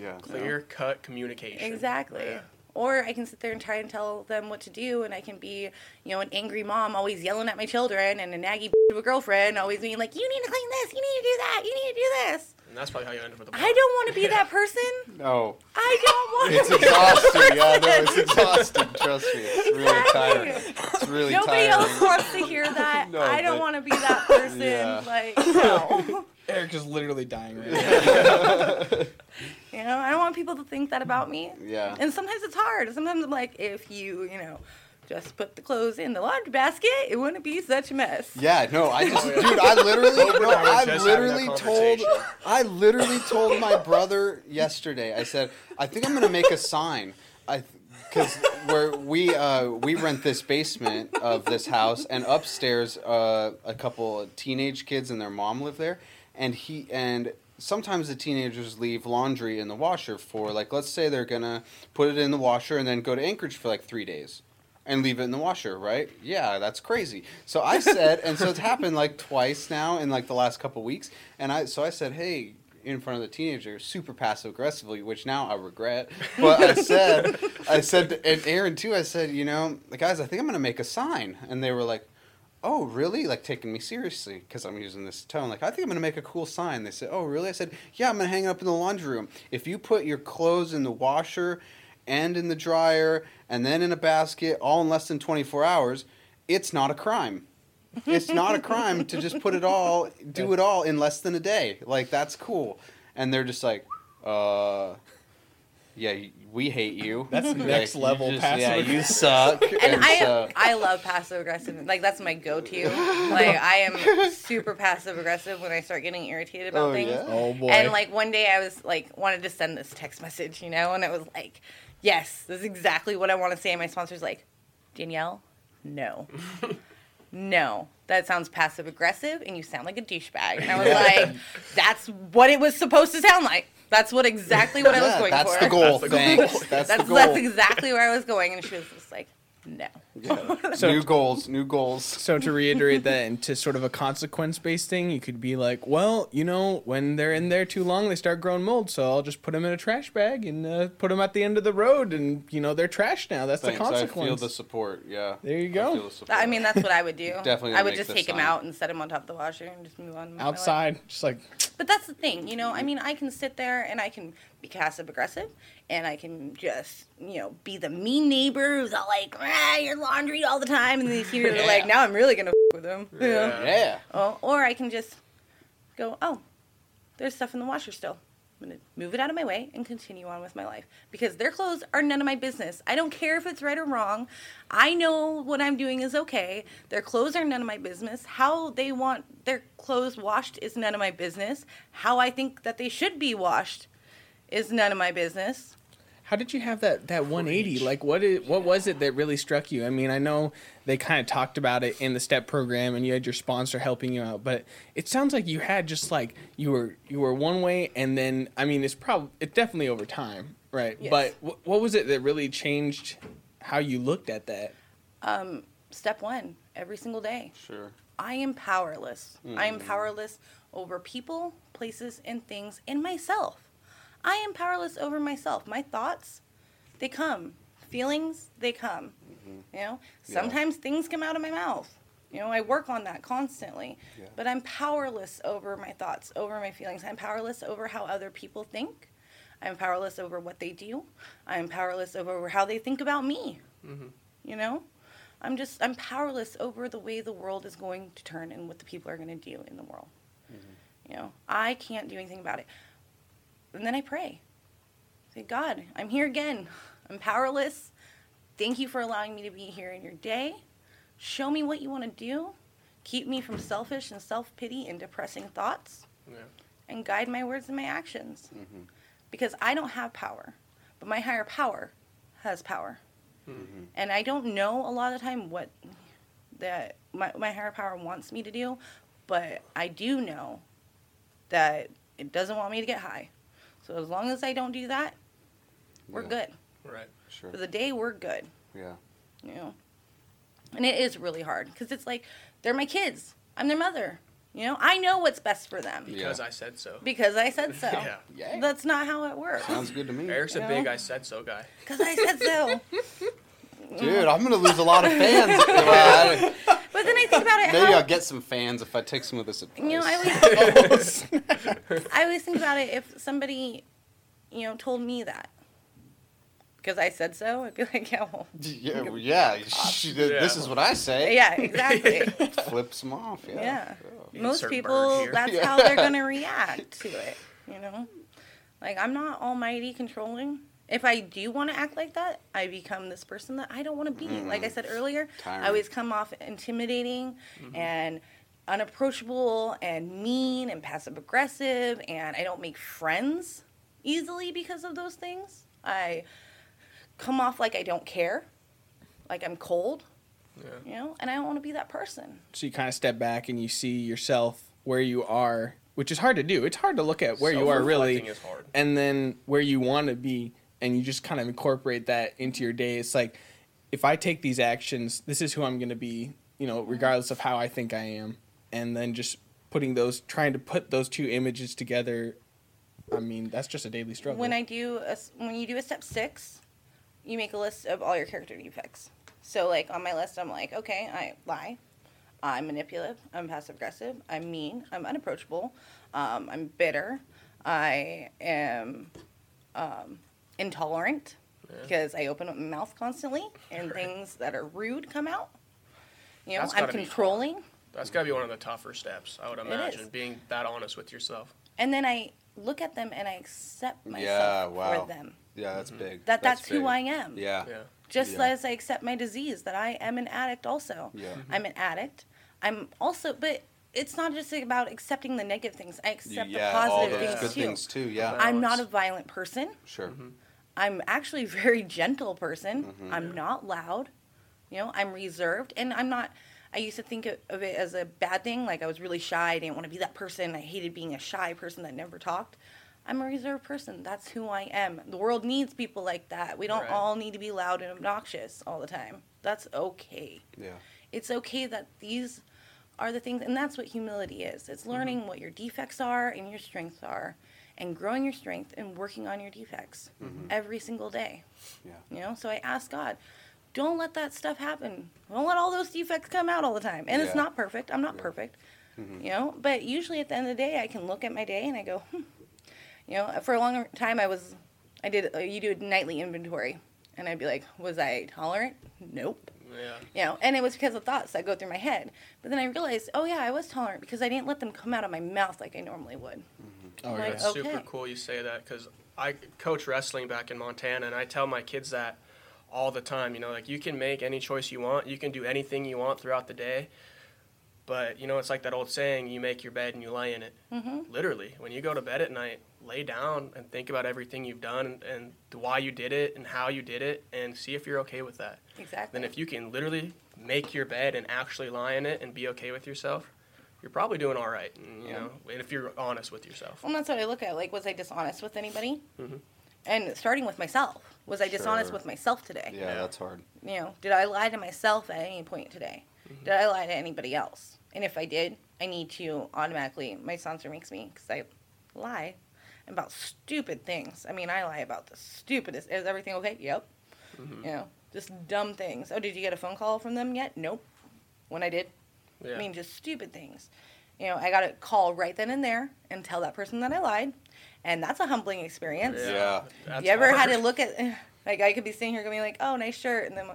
Yeah. Clear cut communication. Exactly. Or I can sit there and try and tell them what to do, and I can be, you know, an angry mom always yelling at my children, and a naggy of a girlfriend always being like, "You need to clean this. You need to do that. You need to do this." And that's probably how you end up with a I don't want to be that person. No. I don't want It's to be that person. It's exhausting. yeah, no, person. it's exhausting. Trust me. It's really tiring. It's really Nobody tiring. else wants to hear that. No, I don't but- want to be that person. Yeah. Like, no. Eric is literally dying right now. You know, I don't want people to think that about me. Yeah. And sometimes it's hard. Sometimes I'm like, if you, you know, just put the clothes in the laundry basket, it wouldn't be such a mess. Yeah, no, I just, dude, I literally, Hope no, I were I just having that literally told. I literally told my brother yesterday. I said, I think I'm gonna make a sign. I, because where we uh, we rent this basement of this house, and upstairs uh, a couple of teenage kids and their mom live there, and he and sometimes the teenagers leave laundry in the washer for like let's say they're gonna put it in the washer and then go to Anchorage for like three days and leave it in the washer, right? Yeah, that's crazy. So I said, and so it's happened like twice now in like the last couple weeks, and I so I said, hey. In front of the teenager, super passive aggressively, which now I regret. But I said, I said, and Aaron too. I said, you know, guys, I think I'm gonna make a sign, and they were like, oh really like taking me seriously because i'm using this tone like i think i'm going to make a cool sign they said oh really i said yeah i'm going to hang it up in the laundry room if you put your clothes in the washer and in the dryer and then in a basket all in less than 24 hours it's not a crime it's not a crime to just put it all do it all in less than a day like that's cool and they're just like uh yeah, we hate you. That's Like, next you level just- passive Yeah, you aggressive. suck. And I so- I love passive aggressive. Like that's my go-to. Like I am super passive aggressive when I start getting irritated about Oh, things. yeah? Oh boy. And like one day I was like wanted to send this text message, you know, and it was like, yes, this is exactly what I want to say. And my sponsor's like, Danielle, no, no, that sounds passive aggressive, and you sound like a douchebag. And I was like, that's what it was supposed to sound like. That's what exactly what I was Yeah, going that's for. the goal. That's the goal. Thanks. That's, That's the goal. that's exactly where I was going, and she was just like, No. Yeah. So- new goals, new goals. So to reiterate that into sort of a consequence based thing, you could be like, well, you know, when they're in there too long, they start growing mold. So I'll just put them in a trash bag and uh, put them at the end of the road, and you know they're trash now. That's Thanks. the I feel consequence. the support. Yeah. There you I go. feel the support. I mean, that's what I would do. Definitely I would just the take him sign. out and set him on top of the washer and just move on. with my life. Outside, just like But that's the thing, you know. I mean, I can sit there and I can be passive aggressive, and I can just, you know, be the mean neighbor who's all like, ah, "Your laundry all the time," and then these people are like, "Now I'm really gonna f- with them." you know? Yeah. Yeah. Oh, or I can just go, "Oh, there's stuff in the washer still." I'm gonna move it out of my way and continue on with my life because their clothes are none of my business. I don't care if it's right or wrong. I know what I'm doing is okay. Their clothes are none of my business. How they want their clothes washed is none of my business. How I think that they should be washed is none of my business. How did you have that that 180? Like what is, what was it that really struck you? I mean, I know they kind of talked about it in the step program and you had your sponsor helping you out, but it sounds like you had just like you were you were one way and then I mean, it's probably it's definitely over time, right? Yes. But wh- what was it that really changed how you looked at that? Um, step one, every single day. Sure. I am powerless. I am powerless over people, places, and things, and myself. I am powerless over myself. My thoughts, they come. Feelings, they come. You know, Yeah. sometimes things come out of my mouth. You know, I work on that constantly. Yeah. But I'm powerless over my thoughts, over my feelings. I'm powerless over how other people think. I'm powerless over what they do. I'm powerless over how they think about me. Mm-hmm. You know? I'm just I'm powerless over the way the world is going to turn and what the people are going to do in the world. Mm-hmm. You know, I can't do anything about it. And then I pray. Say, God, I'm here again. I'm powerless. Thank you for allowing me to be here in your day. Show me what you want to do. Keep me from selfish and self pity and depressing thoughts. Yeah. And guide my words and my actions. Mm-hmm. Because I don't have power, but my higher power has power. Mm-hmm. And I don't know a lot of the time what that my, my higher power wants me to do, but I do know that it doesn't want me to get high. So as long as I don't do that, we're Yeah. good. Right. Sure. For the day, we're good. Yeah. You know, and it is really hard because it's like they're my kids. I'm their mother. You know, I know what's best for them Yeah. Because I said so. because I said so. Yeah. Yeah. That's not how it works. Sounds good to me. Eric's a You big? I said so guy. Because I said so. Dude, I'm gonna lose a lot of fans. Well, But then I think about it. Maybe how, I'll get some fans if I take some of this advice. You know, I always, I always think about it if somebody, you know, told me that. Because I said so, I'd be like, yeah, well, yeah, well, yeah. she did- This is what I say. yeah, exactly. Flips them off. Yeah. Yeah. Oh. You Most people, that's Yeah. how they're going to react to it, you know? Like, I'm not almighty controlling. If I do want to act like that, I become this person that I don't want to be. Like I mm-hmm. said earlier, Tyrant. I always come off intimidating mm-hmm. and unapproachable and mean and passive aggressive, and I don't make friends easily because of those things. I come off like I don't care, like I'm cold, Yeah. you know, and I don't want to be that person. So you kind of step back and you see yourself where you are, which is hard to do. It's hard to look at where you are really, is hard. and then where you want to be, and you just kind of incorporate that into your day. It's like, if I take these actions, this is who I'm going to be, you know, regardless of how I think I am, and then just putting those, trying to put those two images together. I mean, that's just a daily struggle. When I do a, when you do a step six, you make a list of all your character defects. So like on my list, I'm like, okay, I lie, I'm manipulative, I'm passive aggressive, I'm mean, I'm unapproachable, um, I'm bitter, I am um, intolerant Yeah. because I open up my mouth constantly and Right. things that are rude come out. You know, That's I'm gotta be controlling. That's got to be one of the tougher steps, I would imagine, being that honest with yourself. And then I look at them and I accept myself Yeah, wow. for them. Yeah, that's mm-hmm. big. That that's, who big. I am. Yeah. Yeah. Just Yeah. as I accept my disease, that I am an addict also. Yeah. Mm-hmm. I'm an addict. I'm also, but it's not just about accepting the negative things. I accept yeah, the all positive those things good too. things too. Yeah. I'm not a violent person. sure. Mm-hmm. I'm actually a very gentle person. Mm-hmm. I'm not loud. You know, I'm reserved and I'm not I used to think of it as a bad thing, like I was really shy, I didn't want to be that person. I hated being a shy person that never talked. I'm a reserved person. That's who I am. The world needs people like that. We don't Right. all need to be loud and obnoxious all the time. That's okay. Yeah. It's okay that these are the things, and that's what humility is. It's learning what your defects are and your strengths are, and growing your strength and working on your defects every single day. Yeah. You know, so I ask God, don't let that stuff happen. Don't let all those defects come out all the time. And it's not perfect. I'm not Yeah. perfect. You know, but usually at the end of the day, I can look at my day and I go, hmm. You know, for a long time, I was, I did, uh, you do a nightly inventory. And I'd be like, was I tolerant? Nope. Yeah. You know, and it was because of thoughts that go through my head. But then I realized, oh yeah, I was tolerant because I didn't let them come out of my mouth like I normally would. Oh, Like, yeah. It's super cool you say that because I coach wrestling back in Montana, and I tell my kids that all the time. You know, like you can make any choice you want, you can do anything you want throughout the day, but you know, it's like that old saying: you make your bed and you lay in it. Mm-hmm. Literally, when you go to bed at night, lay down and think about everything you've done and, and why you did it and how you did it, and see if you're okay with that. Exactly. Then, if you can literally make your bed and actually lie in it and be okay with yourself, you're probably doing all right. And, you Yeah. know, and if you're honest with yourself. Well, that's what I look at. Like, was I dishonest with anybody? Mhm. And starting with myself, was I dishonest Sure. with myself today? Yeah, that's hard. You know, did I lie to myself at any point today? Did I lie to anybody else? And if I did, I need to automatically. My sponsor makes me because I lie about stupid things. I mean, I lie about the stupidest. Is everything okay? Yep. Mhm. You know, just dumb things. Oh, did you get a phone call from them yet? Nope. When I did, Yeah. I mean, just stupid things. You know, I got to call right then and there and tell that person that I lied, and that's a humbling experience. Yeah. That's you ever had to look at, like, I could be sitting here going like, "Oh, nice shirt," and then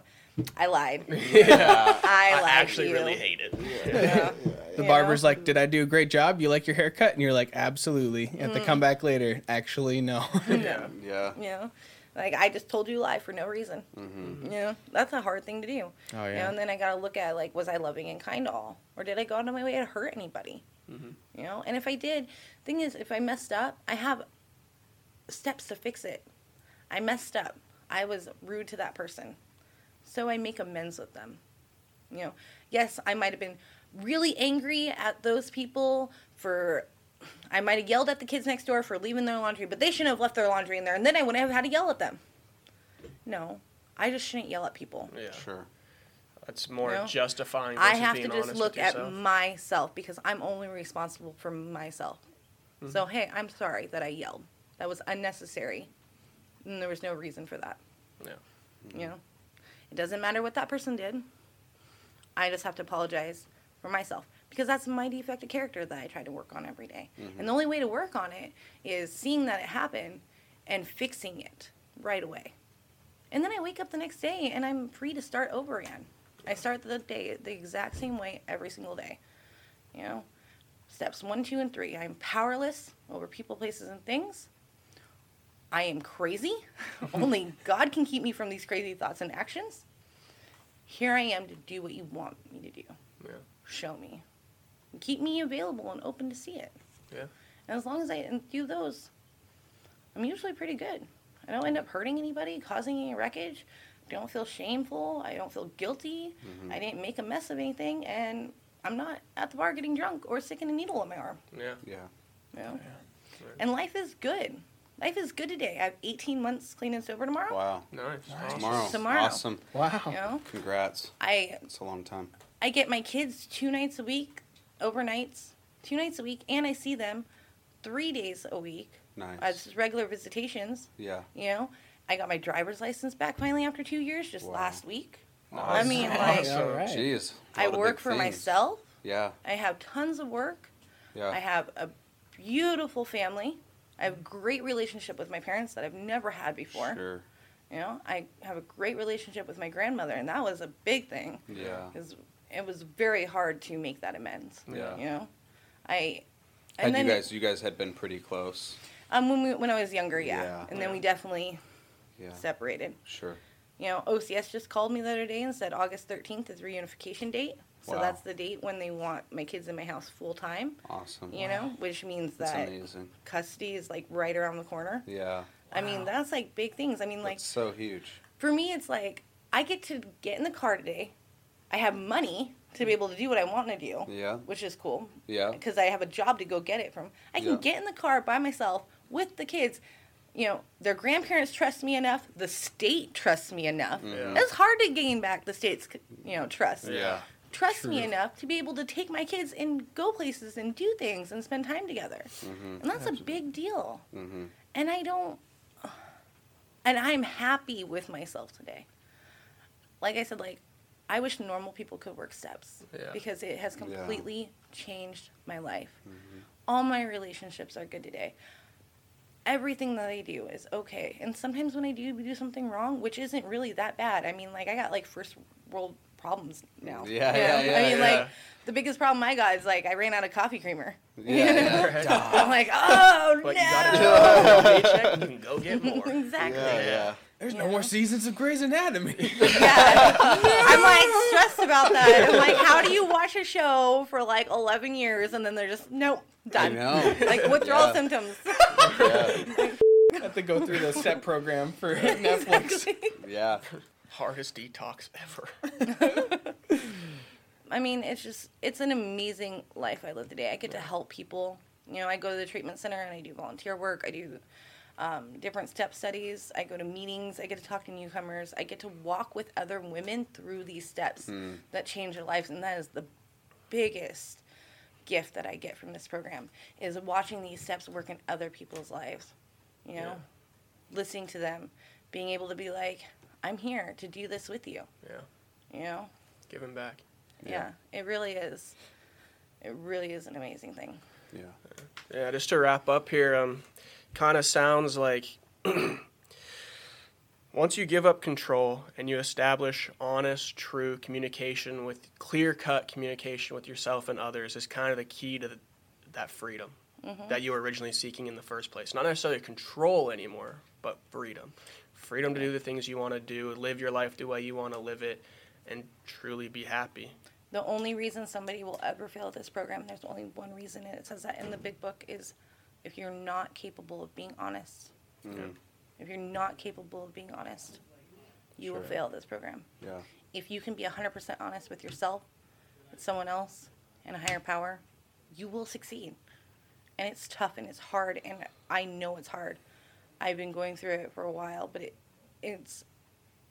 I lied. yeah. I lied. I actually to you. really hate it. Yeah. The You barber's like, "Did I do a great job? You like your haircut?" And you're like, "Absolutely." At Mm. the comeback later, actually, no. Yeah. Yeah. You know, like I just told you a lie for no reason. Mm-hmm. You know, that's a hard thing to do. Oh You know, yeah. and then I gotta look at like, was I loving and kind to all, or did I go out of my way to hurt anybody? Mhm. You know, and if I did, thing is, if I messed up, I have steps to fix it. I messed up. I was rude to that person, so I make amends with them. You know, yes, I might have been really angry at those people for. I might have yelled at the kids next door for leaving their laundry, but they shouldn't have left their laundry in there, and then I wouldn't have had to yell at them. No, I just shouldn't yell at people. Yeah. Sure. It's more You know? justifying. I versus have to just look at yourself. myself because I'm only responsible for myself. Mm-hmm. So hey, I'm sorry that I yelled. That was unnecessary, and there was no reason for that. Yeah. You know, it doesn't matter what that person did. I just have to apologize for myself because that's my defective character that I try to work on every day. And mm-hmm. the only way to work on it is seeing that it happen and fixing it right away. And then I wake up the next day and I'm free to start over again. I start the day the exact same way every single day. You know, steps one, two, and three. I'm powerless over people, places, and things. I am crazy. Only God can keep me from these crazy thoughts and actions. Here I am to do what you want me to do. Yeah. Show me. Keep me available and open to see it. Yeah. And as long as I do those, I'm usually pretty good. I don't end up hurting anybody, causing any wreckage. I don't feel shameful. I don't feel guilty. Mm-hmm. I didn't make a mess of anything, and I'm not at the bar getting drunk or sticking a needle in my arm. Yeah. Yeah. You know? And life is good. Life is good today. I have 18 months clean and sober tomorrow. Wow. Nice. Awesome. Tomorrow. Tomorrow. Awesome. Wow. You know, Congrats. I It's a long time. I get my kids two nights a week, overnights, two nights a week, and I see them three days a week Nice. as regular visitations. yeah. You know, I got my driver's license back finally after two years, just Wow. last week. Nice. I mean, like, Awesome. All right. Jeez. a I lot of work for things. myself. Yeah. I have tons of work. Yeah. I have a beautiful family. I have a great relationship with my parents that I've never had before. Sure. You know, I have a great relationship with my grandmother, and that was a big thing Yeah. because it was very hard to make that amends. Yeah. You know, I. Had then you guys? You guys had been pretty close. um when we, when I was younger, yeah, Yeah. and then we definitely Yeah. separated. Sure. You know, OCS just called me the other day and said August 13th is reunification date. So Wow. that's the date when they want my kids in my house full time, Awesome. you know, which means that custody is like right around the corner. Yeah. I mean, that's like big things. I mean, like That's so huge. for me, it's like I get to get in the car today. I have money to be able to do what I want to do, Yeah. which is cool Yeah. because I have a job to go get it from. I can Yeah. get in the car by myself with the kids. You know, their grandparents trust me enough. The state trusts me enough. Yeah. It's hard to gain back the state's, you know, trust. Yeah. Trust me enough to be able to take my kids and go places and do things and spend time together. Mm-hmm. And that's a big deal. Mhm. And I don't, and I'm happy with myself today. Like I said, like, I wish normal people could work steps Yeah. because it has Yeah. completely changed my life. Mm-hmm. All my relationships are good today. Everything that I do is okay. And sometimes when I do do something wrong, which isn't really that bad. I mean, like I got like first world problems now. Yeah, you yeah, yeah, I mean, yeah. like the biggest problem I got is like I ran out of coffee creamer. Yeah, yeah. I'm like, oh But no. you got a paycheck, you can go get more. exactly. Yeah, yeah. There's You no know? more seasons of Grey's Anatomy. Yeah. I'm like stressed about that. I'm like, how do you watch a show for like 11 years and then they're just, nope, I done. know. Like withdrawal Yeah. symptoms. Yeah. have to go through the step program for Netflix. Yeah. Hardest detox ever. I mean, it's just, it's an amazing life I live today. I get to help people. You know, I go to the treatment center and I do volunteer work. I do um, different step studies. I go to meetings. I get to talk to newcomers. I get to walk with other women through these steps that change their lives. And that is the biggest gift that I get from this program is watching these steps work in other people's lives. You know, Yeah. listening to them, being able to be like, I'm here to do this with you. Yeah. You know? Giving back. Yeah, it really is. It really is an amazing thing. Yeah. Yeah, just to wrap up here, um, kind of sounds like once you give up control and you establish honest, true communication with clear cut communication with yourself and others is kind of the key to the, that freedom mm-hmm. that you were originally seeking in the first place. Not necessarily control anymore, but freedom. Freedom to do the things you want to do, live your life the way you want to live it, and truly be happy. The only reason somebody will ever fail this program, there's only one reason, and it says that in the big book, is if you're not capable of being honest. Mm. If you're not capable of being honest, you will fail this program. Yeah. If you can be 100% honest with yourself, with someone else, and a higher power, you will succeed. And it's tough and it's hard, and I know it's hard. I've been going through it for a while, but it it's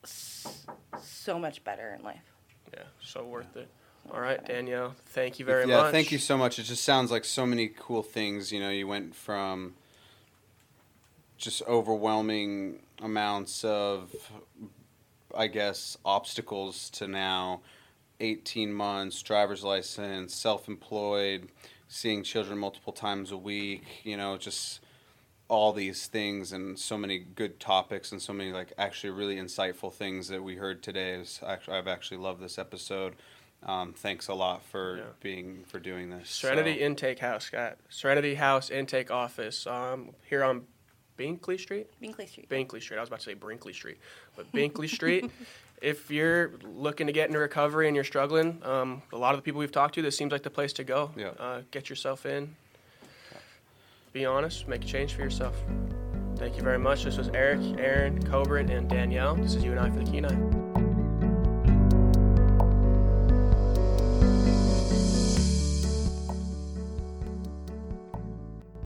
so much better in life. Yeah, so worth it. All right, Danielle, thank you very yeah, much. Yeah, thank you so much. It just sounds like so many cool things. You know, you went from just overwhelming amounts of, I guess, obstacles to now 18 months, driver's license, self employed, seeing children multiple times a week, you know, just all these things and so many good topics and so many like actually really insightful things that we heard today is actually I've actually loved this episode. Um, thanks a lot for Yeah. being for doing this. Serenity So- Intake House, got Serenity House Intake Office um, here on Binkley Street. Binkley Street. Binkley Street. I was about to say Brinkley Street, but Binkley Street. If you're looking to get into recovery and you're struggling, um, a lot of the people we've talked to, this seems like the place to go. Yeah. Uh, get yourself in. Be honest. Make a change for yourself. Thank you very much. This was Eric, Aaron, Coburn, and Danielle. This is you and I for the Kenai.